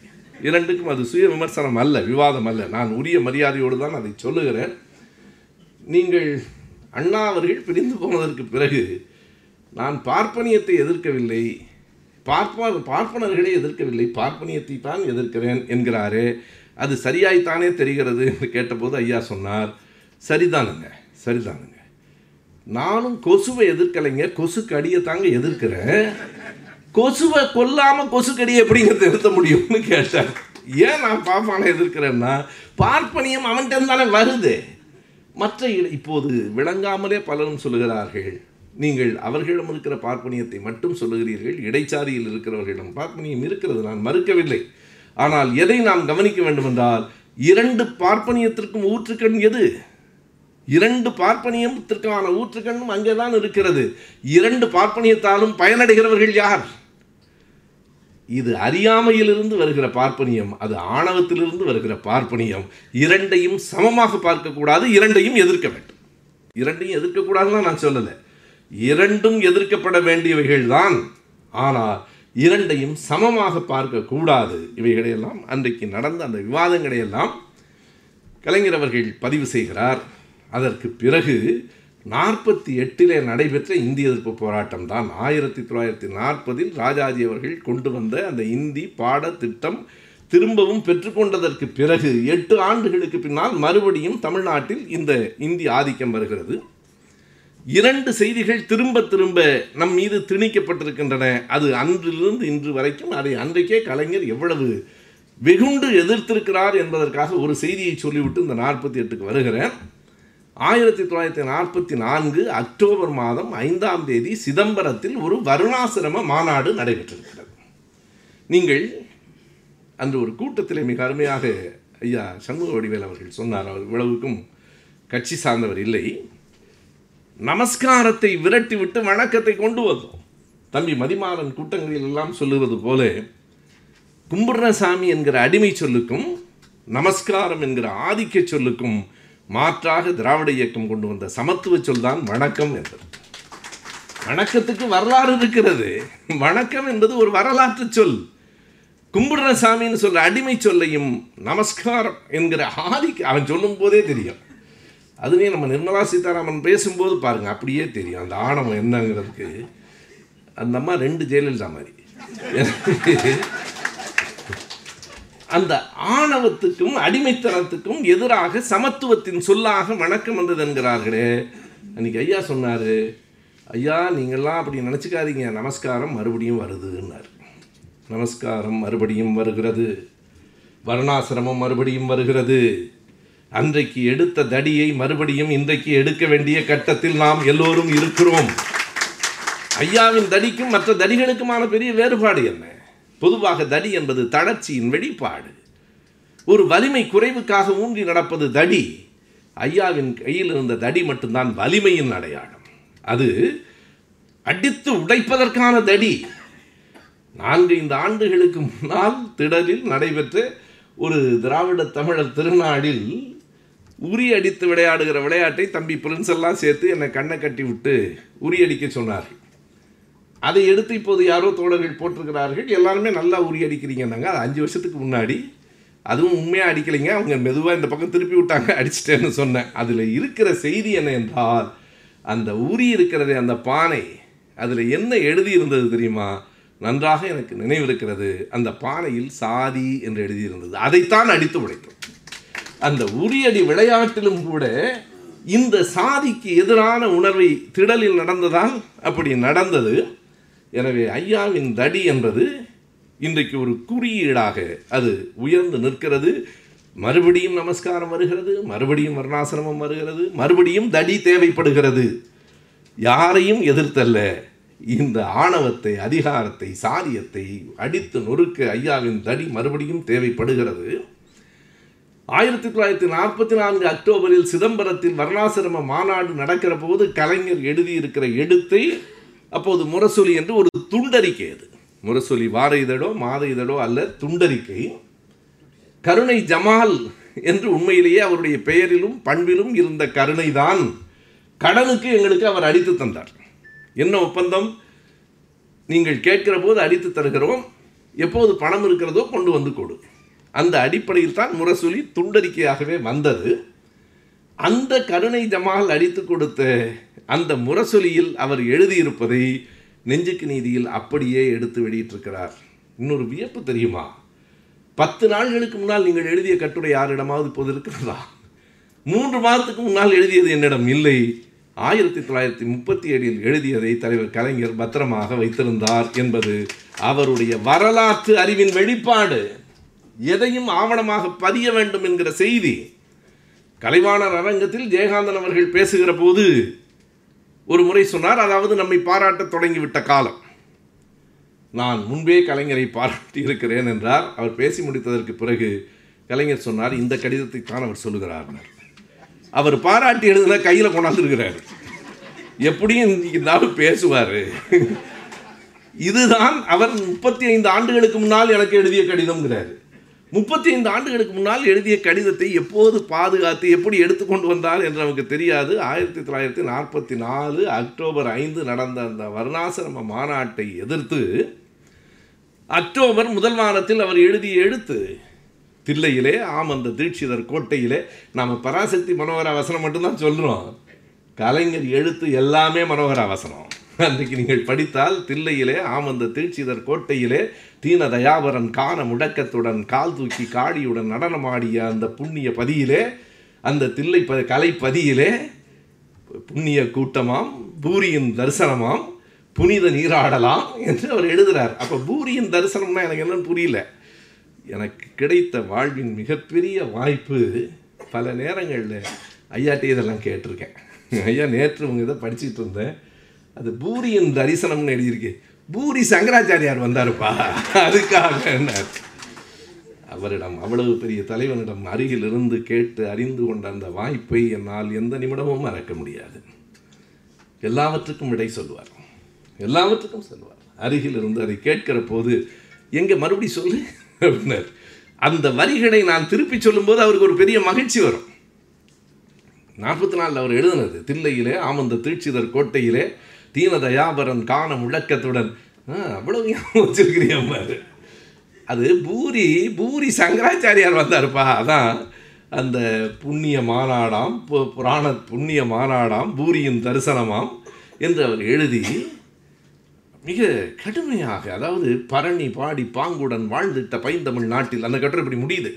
இரண்டுக்கும் அது சுய விமர்சனம் அல்ல விவாதம் அல்ல. நான் உரிய மரியாதையோடு தான் அதை சொல்லுகிறேன். நீங்கள் அண்ணா அவர்கள் பிரிந்து போனதற்கு பிறகு நான் பார்ப்பனியத்தை எதிர்க்கவில்லை. பார்ப்ப பார்ப்பனர்களை எதிர்க்கவில்லை. பார்ப்பனியத்தை தான் எதிர்க்கிறேன் என்கிறாரு. அது சரியாய்த்தானே தெரிகிறது என்று கேட்டபோது ஐயா சொன்னார் சரிதானுங்க சரிதானுங்க. நானும் கொசுவை எதிர்க்கலைங்க. கொசு கடியை தாங்க எதிர்க்கிறேன். கொசுவை கொல்லாமல் கொசு கடியை எப்படிங்க நிறுத்த முடியும்னு கேட்டேன் ஏன் நான் பாப்பானை எதிர்க்கிறேன்னா பார்ப்பனியம் அவன்கிட்ட தானே வருது. மற்ற இப்போது விளங்காமலே பலரும் சொல்லுகிறார்கள் நீங்கள் அவர்களிடம் இருக்கிற பார்ப்பனியத்தை மட்டும் சொல்லுகிறீர்கள் இடைச்சாரியில் இருக்கிறவர்களிடம் பார்ப்பனியம் இருக்கிறது நான் மறுக்கவில்லை. ஆனால் எதை நாம் கவனிக்க வேண்டுமென்றால் இரண்டு பார்ப்பனியத்திற்கும் ஊற்றுக்கண் எது? இரண்டு பார்ப்பனியத்திற்கான ஊற்றுக்கண்ணும் அங்கேதான் இருக்கிறது. இரண்டு பார்ப்பனியத்தாலும் பயனடைகிறவர்கள் யார்? இது அறியாமையிலிருந்து வருகிற பார்ப்பனியம் அது ஆணவத்திலிருந்து வருகிற பார்ப்பனியம். இரண்டையும் சமமாக பார்க்கக்கூடாது இரண்டையும் எதிர்க்க வேண்டும். இரண்டையும் எதிர்க்கக்கூடாதுன்னு நான் சொல்லலை. இரண்டும் எதிர்க்கப்பட வேண்டியவைகள் தான் ஆனால் இரண்டையும் சமமாக பார்க்கக்கூடாது இவைகளையெல்லாம் அன்றைக்கு நடந்த அந்த விவாதங்களையெல்லாம் கலைஞர் அவர்கள் பதிவு செய்கிறார். அதற்கு பிறகு நாற்பத்தி எட்டிலே நடைபெற்ற இந்திய எதிர்ப்பு போராட்டம் தான் ஆயிரத்தி தொள்ளாயிரத்தி நாற்பதில் ராஜாஜி அவர்கள் கொண்டு வந்த அந்த இந்தி பாடத்திட்டம் திரும்பவும் பெற்றுக்கொண்டதற்கு பிறகு எட்டு ஆண்டுகளுக்கு பின்னால் மறுபடியும் தமிழ்நாட்டில் இந்த இந்தி ஆதிக்கம் வருகிறது. இரண்டு செய்திகள் திரும்ப திரும்ப நம் மீது திணிக்கப்பட்டிருக்கின்றன. அது அன்றிலிருந்து இன்று வரைக்கும் அதை அன்றைக்கே கலைஞர் எவ்வளவு வெகுண்டு எதிர்த்திருக்கிறார் என்பதற்காக ஒரு செய்தியை சொல்லிவிட்டு இந்த நாற்பத்தி எட்டுக்கு வருகிறேன். ஆயிரத்தி தொள்ளாயிரத்தி நாற்பத்தி நான்கு அக்டோபர் மாதம் ஐந்தாம் தேதி சிதம்பரத்தில் ஒரு வருணாசிரம மாநாடு நடைபெற்றிருக்கிறது. நீங்கள் அன்று ஒரு கூட்டத்தில் மிக அருமையாக ஐயா சண்முக வடிவேல் அவர்கள் சொன்னார். அவர் இவ்வளவுக்கும் கட்சி சார்ந்தவர் இல்லை. நமஸ்காரத்தை விரட்டிவிட்டு வணக்கத்தை கொண்டு வந்தோம். தம்பி மதிமாறன் கூட்டங்களில் எல்லாம் சொல்லுவது போல கும்புரசாமி என்கிற அடிமை சொல்லுக்கும் நமஸ்காரம் என்கிற ஆதிக்க சொல்லுக்கும் மாற்றாக திராவிட இயக்கம் கொண்டு வந்த சமத்துவ சொல் தான் வணக்கம் என்பது. வணக்கத்துக்கு வரலாறு இருக்கிறது. வணக்கம் என்பது ஒரு வரலாற்று சொல். கும்பிடுற சாமின்னு சொல்ற அடிமை சொல்லையும் நமஸ்காரம் என்கிற ஆதிக்க அவன் சொல்லும் போதே தெரியும். அதுவே நம்ம நிர்மலா சீதாராமன் பேசும்போது பாருங்கள் அப்படியே தெரியும். அந்த ஆணவம் என்னங்கிறதுக்கு அந்த அம்மா ரெண்டு ஜெயலலிதா மாதிரி. அந்த ஆணவத்துக்கும் அடிமைத்தனத்துக்கும் எதிராக சமத்துவத்தின் சொல்லாக வணக்கம் வந்தது என்கிறார்களே. அன்னைக்கு ஐயா சொன்னார் ஐயா நீங்கள்லாம் அப்படி நினச்சிக்காதீங்க. நமஸ்காரம் மறுபடியும் வருதுன்னார் நமஸ்காரம் மறுபடியும் வருகிறது. வர்ணாசிரமம் மறுபடியும் வருகிறது. அன்றைக்கு எடுத்த தடியை மறுபடியும் இன்றைக்கு எடுக்க வேண்டிய கட்டத்தில் நாம் எல்லோரும் இருக்கிறோம். ஐயாவின் தடிக்கும் மற்ற தடிகளுக்குமான பெரிய வேறுபாடு என்ன? பொதுவாக தடி என்பது தளர்ச்சியின் வெளிப்பாடு. ஒரு வலிமை குறைவுக்காக ஊன்றி நடப்பது தடி. ஐயாவின் கையில் இருந்த தடி மட்டும்தான் வலிமையின் அடையாளம். அது அடித்து உடைப்பதற்கான தடி. நான்கு ஐந்து ஆண்டுகளுக்கு முன்னால் திடலில் நடைபெற்ற ஒரு திராவிட தமிழர் திருநாளில் உரி அடித்து விளையாடுகிற விளையாட்டை தம்பி பிரின்ஸ் எல்லாம் சேர்த்து என்னை கண்ணை கட்டி விட்டு உரி அடிக்க சொன்னார்கள். அதை எடுத்து இப்போது யாரோ தோழர்கள் போட்டிருக்கிறார்கள். எல்லாருமே நல்லா உரி அடிக்கிறீங்கன்னாங்க அது அஞ்சு வருஷத்துக்கு முன்னாடி. அதுவும் உண்மையாக அடிக்கலைங்க? அவங்க மெதுவாக இந்த பக்கம் திருப்பி விட்டாங்க. அடிச்சிட்டேன்னு சொன்னேன். அதில் இருக்கிற செய்தி என்ன என்றால் அந்த உரி இருக்கிறதே அந்த பானை அதில் என்ன எழுதி இருந்தது தெரியுமா? நன்றாக எனக்கு நினைவிருக்கிறது. அந்த பானையில் சாதி என்று எழுதியிருந்தது அதைத்தான் அடித்து உடைத்தோம். அந்த உரியடி விளையாட்டிலும் கூட இந்த சாதிக்கு எதிரான உணர்வை திடலில் நடந்ததால் அப்படி நடந்தது. எனவே ஐயாவின் தடி என்பது இன்றைக்கு ஒரு குறியீடாக அது உயர்ந்து நிற்கிறது. மறுபடியும் நமஸ்காரம் வருகிறது மறுபடியும் வர்ணாசிரமம் வருகிறது மறுபடியும் தடி தேவைப்படுகிறது. யாரையும் எதிர்த்தல்ல. இந்த ஆணவத்தை அதிகாரத்தை சாரியத்தை அடித்து நொறுக்க ஐயாவின் தடி மறுபடியும் தேவைப்படுகிறது. ஆயிரத்தி தொள்ளாயிரத்தி நாற்பத்தி நான்கு அக்டோபரில் சிதம்பரத்தில் வர்ணாசிரம மாநாடு நடக்கிற போது கலைஞர் எழுதியிருக்கிற எழுத்தை அப்போது முரசொலி என்று ஒரு துண்டறிக்கை அது. முரசொலி வார இதழோ மாத இதழோ அல்ல துண்டறிக்கை. கருணை ஜமால் என்று உண்மையிலேயே அவருடைய பெயரிலும் பண்பிலும் இருந்த கருணை தான் கடனுக்கு எங்களுக்கு அவர் அடித்து தந்தார். என்ன ஒப்பந்தம்? நீங்கள் கேட்கிற போது அடித்து தருகிறோம். எப்போது பணம் இருக்கிறதோ கொண்டு வந்து கொடு. அந்த அடிப்படையில் தான் முரசொலி துண்டறிக்கையாகவே வந்தது. அந்த கருணை ஜமால் அடித்து கொடுத்த அந்த முரசொலியில் அவர் எழுதியிருப்பதை நெஞ்சுக்கு நீதியில் அப்படியே எடுத்து வெளியிட்டிருக்கிறார். இன்னொரு வியப்பு தெரியுமா? பத்து நாள்களுக்கு முன்னால் நீங்கள் எழுதிய கட்டுரை யாரிடமாவது இப்போது இருக்கிறதா? மூன்று மாதத்துக்கு முன்னால் எழுதியது என்னிடம் இல்லை. ஆயிரத்தி தொள்ளாயிரத்தி முப்பத்தி ஏழில் எழுதியதை தலைவர் கலைஞர் பத்திரமாக வைத்திருந்தார் என்பது அவருடைய வரலாற்று அறிவின் வெளிப்பாடு. எதையும் ஆவணமாக பதிய வேண்டும் என்கிற செய்தி கலைவாணர் அரங்கத்தில் ஜெயகாந்தன் அவர்கள் பேசுகிற போது ஒரு முறை சொன்னார் அதாவது நம்மை பாராட்ட தொடங்கிவிட்ட காலம். நான் முன்பே கலைஞரை பாராட்டி இருக்கிறேன் என்றார். அவர் பேசி முடித்ததற்கு பிறகு கலைஞர் சொன்னார் இந்த கடிதத்தை தான் அவர் சொல்லுகிறார் அவர் பாராட்டி எழுதுனா கையில் கொண்டாந்துருக்கிறார். எப்படியும் இன்னைக்கு நாள் பேசுவார். இதுதான் அவர் முப்பத்தி ஐந்து ஆண்டுகளுக்கு முன்னால் எனக்கு எழுதிய கடிதம்ங்கிறார். முப்பத்தி ஐந்து ஆண்டுகளுக்கு முன்னால் எழுதிய கடிதத்தை எப்போது பாதுகாத்து எப்படி எடுத்துக்கொண்டு வந்தார் என்று நமக்கு தெரியாது. ஆயிரத்தி தொள்ளாயிரத்தி நாற்பத்தி நாலு அக்டோபர் ஐந்து நடந்த அந்த வர்ணாசிரம மாநாட்டை எதிர்த்து அக்டோபர் முதல் வாரத்தில் அவர் எழுதிய எழுத்து தில்லையிலே ஆம் அந்த தீட்சிதர் கோட்டையிலே. நாம் பராசக்தி மனோகர வசனம் மட்டும்தான் சொல்கிறோம் கலைஞர் எழுத்து எல்லாமே மனோகர வசனம். அன்றைக்கு நீங்கள் படித்தால் தில்லையிலே ஆமந்த தீட்சிதர் கோட்டையிலே தீன தயாபரன் காண முடக்கத்துடன் கால் தூக்கி காடியுடன் நடனமாடிய அந்த புண்ணிய பதியிலே அந்த தில்லை ப கலைப்பதியிலே புண்ணிய கூட்டமாம் பூரியின் தரிசனமாம் புனித நீராடலாம் என்று அவர் எழுதுகிறார் அப்போ பூரியின் தரிசனம்னா எனக்கு என்னன்னு புரியல. எனக்கு கிடைத்த வாழ்வின் மிகப்பெரிய வாய்ப்பு பல நேரங்களில் ஐயாட்டே இதெல்லாம் கேட்டிருக்கேன். ஐயா நேற்று உங்கள் இதை படிச்சுட்டு இருந்தேன். அது பூரியின் தரிசனம்னு எழுதியிருக்கு. பூரி சங்கராச்சாரியார் வந்தாருப்பா. அதுக்காக என்னார் அவரிடம் அவ்வளவு பெரிய தலைவனிடம் அருகிலிருந்து கேட்டு அறிந்து கொண்ட அந்த வாய்ப்பை என்னால் எந்த நிமிடமும் மறக்க முடியாது. எல்லாவற்றுக்கும் விடை சொல்லுவார். எல்லாவற்றுக்கும் சொல்லுவார். அருகில் இருந்து அதை கேட்கிற போது எங்கே மறுபடி சொல்லு? அப்படின்னார். அந்த வரிகளை நான் திருப்பி சொல்லும்போது அவருக்கு ஒரு பெரிய மகிழ்ச்சி வரும். நாற்பத்தி நாலில் அவர் எழுதினது தில்லையிலே ஆமந்த தீட்சிதர் கோட்டையிலே தீனதயாபரன் காண முழக்கத்துடன். ஆ, அவ்வளவு ஞாபகம் வச்சிருக்கிறியம்மாரு அது பூரி பூரி சங்கராச்சாரியார் வந்தாருப்பா. அதான் அந்த புண்ணிய மாநாடாம் பு- புராண புண்ணிய மாநாடாம் பூரியின் தரிசனமாம் என்று அவர் எழுதி மிக கடுமையாக அதாவது பரணி பாடி பாங்குடன் வாழ்ந்திட்ட பைந்தமிழ் நாட்டில் அந்த கட்டுரை இப்படி முடியுது.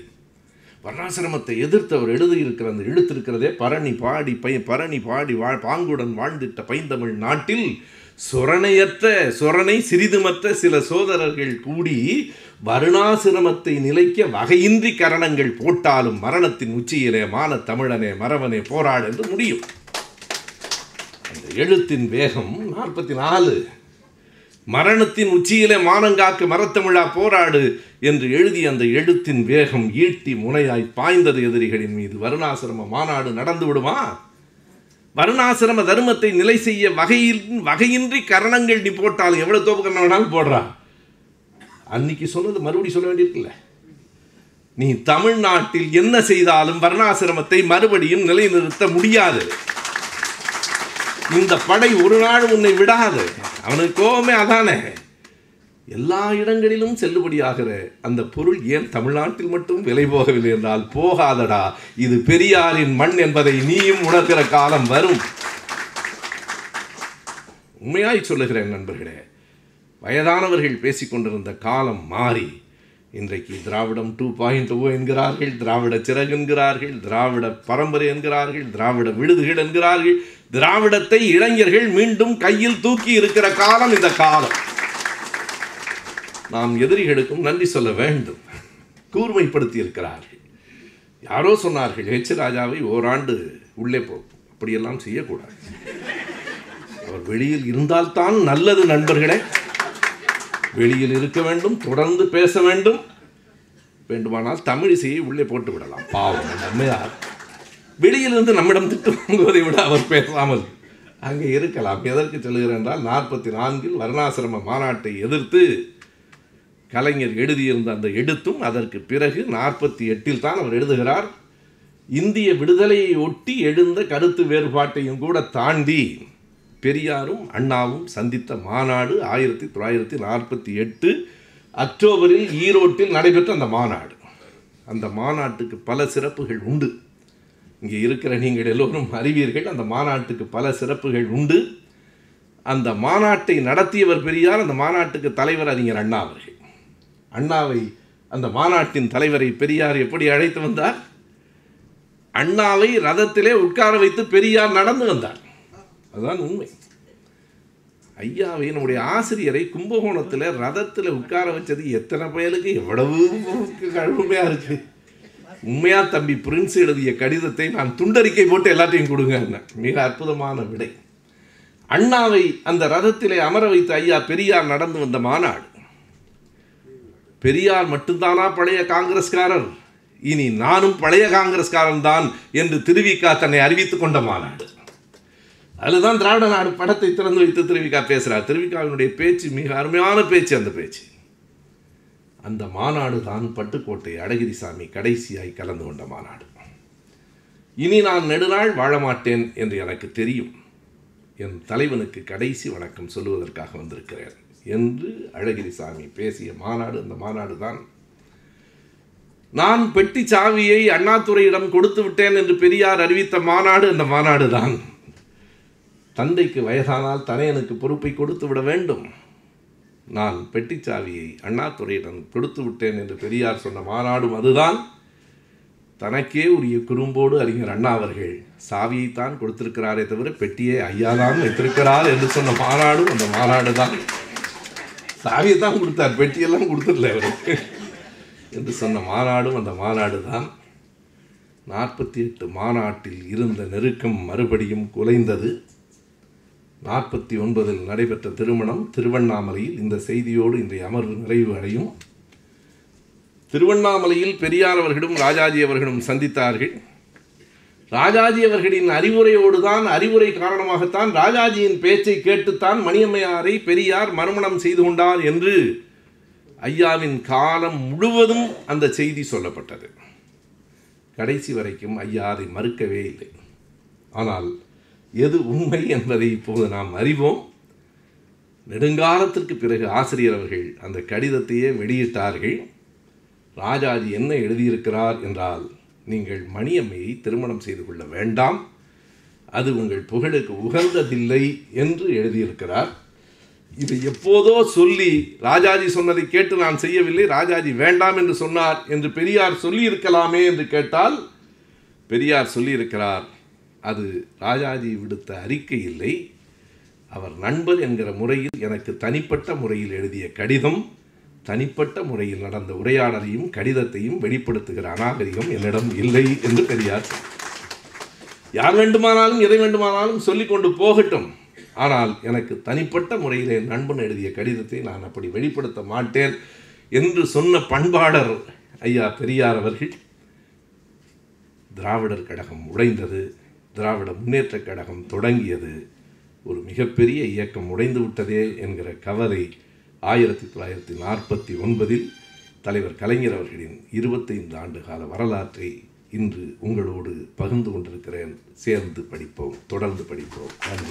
வர்ணாசிரமத்தை எதிர்த்து அவர் எழுதியிருக்கிற அந்த எழுத்திருக்கிறதே பரணி பாடி பை பரணி பாடி வாழ் பாங்குடன் வாழ்ந்திட்ட பைந்தமிழ் நாட்டில் சுரணையற்ற சுரணை சிறிதுமற்ற சில சோதரர்கள் கூடி வருணாசிரமத்தை நிலைக்க வகையின்றி கரணங்கள் போட்டாலும் மரணத்தின் உச்சியிலே மான தமிழனே மரவனே போராடு என்று முடியும். அந்த எழுத்தின் வேகம் நாற்பத்தி நாலு. மரணத்தின் உச்சியிலே மானங்காக்கு மரத்தமிழா போராடு. என்று எழுதி அந்த எழுத்தின் வேகம் ஈட்டி முனையாய் பாய்ந்தது எதிரிகளின் மீது. வருணாசிரம மாநாடு நடந்து விடுமா? வருணாசிரம தர்மத்தை நிலை செய்ய வகையில் வகையின்றி கரணங்கள் நீ போட்டாலும் எவ்வளவு தோப்பு கரணம் வேணாலும் போடுறா. அன்னைக்கு சொன்னது மறுபடியும் சொல்ல வேண்டியிருக்குல்ல. நீ தமிழ்நாட்டில் என்ன செய்தாலும் வர்ணாசிரமத்தை மறுபடியும் நிலைநிறுத்த முடியாது. இந்த படை ஒரு நாள் உன்னை விடாது. அவனுக்கு கோபமே அதானே. எல்லா இடங்களிலும் செல்லுபடியாகிற அந்த பொருள் ஏன் தமிழ்நாட்டில் மட்டும் விலை போகவில்லை என்றால் போகாதடா. இது பெரியாரின் மண் என்பதை நீயும் உணர்கிற காலம் வரும். உண்மையாய் சொல்லுகிறேன் நண்பர்களே வயதானவர்கள் பேசிக்கொண்டிருந்த காலம் மாறி இன்றைக்கு திராவிடம் டூ பாயிண்ட் ஓ என்கிறார்கள் திராவிட சிறகு என்கிறார்கள் திராவிட பரம்பரை என்கிறார்கள் திராவிட விடுதுகள் என்கிறார்கள் திராவிடத்தை இளைஞர்கள் மீண்டும் கையில் தூக்கி இருக்கிற காலம் இந்த காலம். நாம் எதிரிகளுக்கும் நன்றி சொல்ல வேண்டும். கூர்மைப்படுத்தி இருக்கிறார்கள் யாரோ சொன்னார்கள் ஹெச் ராஜாவை ஓராண்டு உள்ளே போ. அப்படியெல்லாம் செய்யக்கூடாது. அவர் வெளியில் இருந்தால்தான் நல்லது நண்பர்களே. வெளியில் இருக்க வேண்டும் தொடர்ந்து பேச வேண்டும். வேண்டுமானால் தமிழிசையை உள்ளே போட்டு விடலாம். பாவம் நம்மையார் வெளியிலிருந்து நம்மிடம் திட்டு வாங்குவதை விட அவர் பேசாமல் அங்கே இருக்கலாம். எதற்கு சொல்கிறேன் என்றால் நாற்பத்தி நான்கில் வருணாசிரம மாநாட்டை எதிர்த்து கலைஞர் எழுதியிருந்த அந்த எழுத்தும் அதற்கு பிறகு நாற்பத்தி எட்டில் தான் அவர் எழுதுகிறார் இந்திய விடுதலையை ஒட்டி எழுந்த கருத்து வேறுபாட்டையும் கூட தாண்டி பெரியாரும் அண்ணாவும் சந்தித்த மாநாடு ஆயிரத்தி தொள்ளாயிரத்தி நாற்பத்தி எட்டு அக்டோபரில் ஈரோட்டில் நடைபெற்ற அந்த மாநாடு. அந்த மாநாட்டுக்கு பல சிறப்புகள் உண்டு. இங்கே இருக்கிற நீங்கள் எல்லோரும் அறிவீர்கள் அந்த மாநாட்டுக்கு பல சிறப்புகள் உண்டு. அந்த மாநாட்டை நடத்தியவர் பெரியார் அந்த மாநாட்டுக்கு தலைவர் அறிஞர் அண்ணா அவர்கள். அண்ணாவை அந்த மாநாட்டின் தலைவரை பெரியார் எப்படி அழைத்து வந்தார்? அண்ணாவை ரதத்திலே உட்கார வைத்து பெரியார் நடந்து வந்தார். அதுதான் உண்மை. ஐயாவை நம்முடைய ஆசிரியரை கும்பகோணத்தில் ரதத்தில் உட்கார வச்சது எத்தனை பயலுக்கு? எவ்வளவு கழுமையாக இருக்கு. உண்மையா தம்பி பிரின்ஸ் எழுதிய கடிதத்தை நான் துண்டறிக்கை போட்டு எல்லாத்தையும் கொடுங்க மிக அற்புதமான விடை. அண்ணாவை அந்த ரதத்திலே அமர வைத்த ஐயா பெரியார் நடந்து வந்த மாநாடு. பெரியார் மட்டும்தானா பழைய காங்கிரஸ்காரர்? இனி நானும் பழைய காங்கிரஸ்காரன் தான் என்று திருவிக்கா தன்னை அறிவித்துக் கொண்ட மாநாடு. அதுதான் திராவிட நாடு படத்தை திறந்து வைத்து திருவிக்கா பேசுகிறார் திருவிக்காவினுடைய பேச்சு மிக அருமையான பேச்சு அந்த பேச்சு. அந்த மாநாடு தான் பட்டுக்கோட்டை அழகிரிசாமி கடைசியாய் கலந்து கொண்ட மாநாடு. இனி நான் நெடுநாள் வாழ மாட்டேன் என்று எனக்கு தெரியும். என் தலைவனுக்கு கடைசி வணக்கம் சொல்லுவதற்காக வந்திருக்கிறேன். என்று அழகிரிசாமி பேசிய மாநாடு அந்த மாநாடு தான். நான் பெட்டி சாவியை அண்ணாதுரையிடம் கொடுத்து விட்டேன் என்று பெரியார் அறிவித்த மாநாடு அந்த மாநாடு தான். தந்தைக்கு வயதானால் தனையனுக்கு பொறுப்பை கொடுத்து விட வேண்டும். நான் பெட்டிச்சாவியை அண்ணாதுரையிடம் கொடுத்து விட்டேன் என்று பெரியார் சொன்ன மாநாடும் அதுதான். தனக்கே உரிய குறும்போடு அறிஞர் அண்ணா அவர்கள் சாவியைத்தான் கொடுத்திருக்கிறாரே தவிர பெட்டியை ஐயாதான் வைத்திருக்கிறார் என்று சொன்ன மாநாடும் அந்த மாநாடு தான். சாவியை தான் கொடுத்தார் பெட்டியெல்லாம் கொடுத்துடல அவருக்கு என்று சொன்ன மாநாடும் அந்த மாநாடு தான் நாற்பத்தி எட்டு மாநாட்டில் இருந்த நெருக்கம் மறுபடியும் குலைந்தது. நாற்பத்தி ஒன்பதில் நடைபெற்ற திருமணம் திருவண்ணாமலையில் இந்த செய்தியோடு இன்றைய அமர்வு நிறைவு அடையும். திருவண்ணாமலையில் பெரியார் அவர்களும் ராஜாஜி அவர்களும் சந்தித்தார்கள். ராஜாஜி அவர்களின் அறிவுரையோடு தான் அறிவுரை காரணமாகத்தான் ராஜாஜியின் பேச்சை கேட்டுத்தான் மணியம்மையாரை பெரியார் மறுமணம் செய்து கொண்டார் என்று ஐயாவின் காலம் முழுவதும் அந்த செய்தி சொல்லப்பட்டது. கடைசி வரைக்கும் ஐயா அதை மறுக்கவே இல்லை. ஆனால் எது உண்மை என்பதை இப்போது நாம் அறிவோம். நெடுங்காலத்திற்கு பிறகு ஆசிரியர் அவர்கள் அந்த கடிதத்தையே வெளியிட்டார்கள். ராஜாஜி என்ன எழுதியிருக்கிறார் என்றால் நீங்கள் மணியம்மையை திருமணம் செய்து கொள்ள வேண்டாம். அது உங்கள் புகழுக்கு உகந்ததில்லை என்று எழுதியிருக்கிறார். இது எப்போதோ சொல்லி ராஜாஜி சொன்னதை கேட்டு நான் செய்யவில்லை. ராஜாஜி வேண்டாம் என்று சொன்னார் என்று பெரியார் சொல்லியிருக்கலாமே என்று கேட்டால் பெரியார் சொல்லியிருக்கிறார் அது ராஜாஜி விடுத்த அறிக்கை இல்லை. அவர் நண்பர் என்கிற முறையில் எனக்கு தனிப்பட்ட முறையில் எழுதிய கடிதம். தனிப்பட்ட முறையில் நடந்த உரையாடலையும் கடிதத்தையும் வெளிப்படுத்துகிற அநாகரிகம் என்னிடம் இல்லை என்று பெரியார் யார் வேண்டுமானாலும் எதை வேண்டுமானாலும் சொல்லிக்கொண்டு போகட்டும். ஆனால் எனக்கு தனிப்பட்ட முறையிலே நண்பன் எழுதிய கடிதத்தை நான் அப்படி வெளிப்படுத்த மாட்டேன் என்று சொன்ன பண்பாளர் ஐயா பெரியார் அவர்கள் திராவிடர் கழகம் உடைந்தது திராவிட முன்னேற்றக் கழகம் தொடங்கியது ஒரு மிகப்பெரிய இயக்கம் உடைந்து விட்டதே என்கிற கவலை ஆயிரத்தி தொள்ளாயிரத்தி நாற்பத்தி ஒன்பதில் தலைவர் கலைஞர் அவர்களின் இருபத்தைந்து ஆண்டு கால வரலாற்றை இன்று உங்களோடு பகிர்ந்து கொண்டிருக்கிறேன். சேர்ந்து படிப்போம் தொடர்ந்து படிப்போம். நன்றி.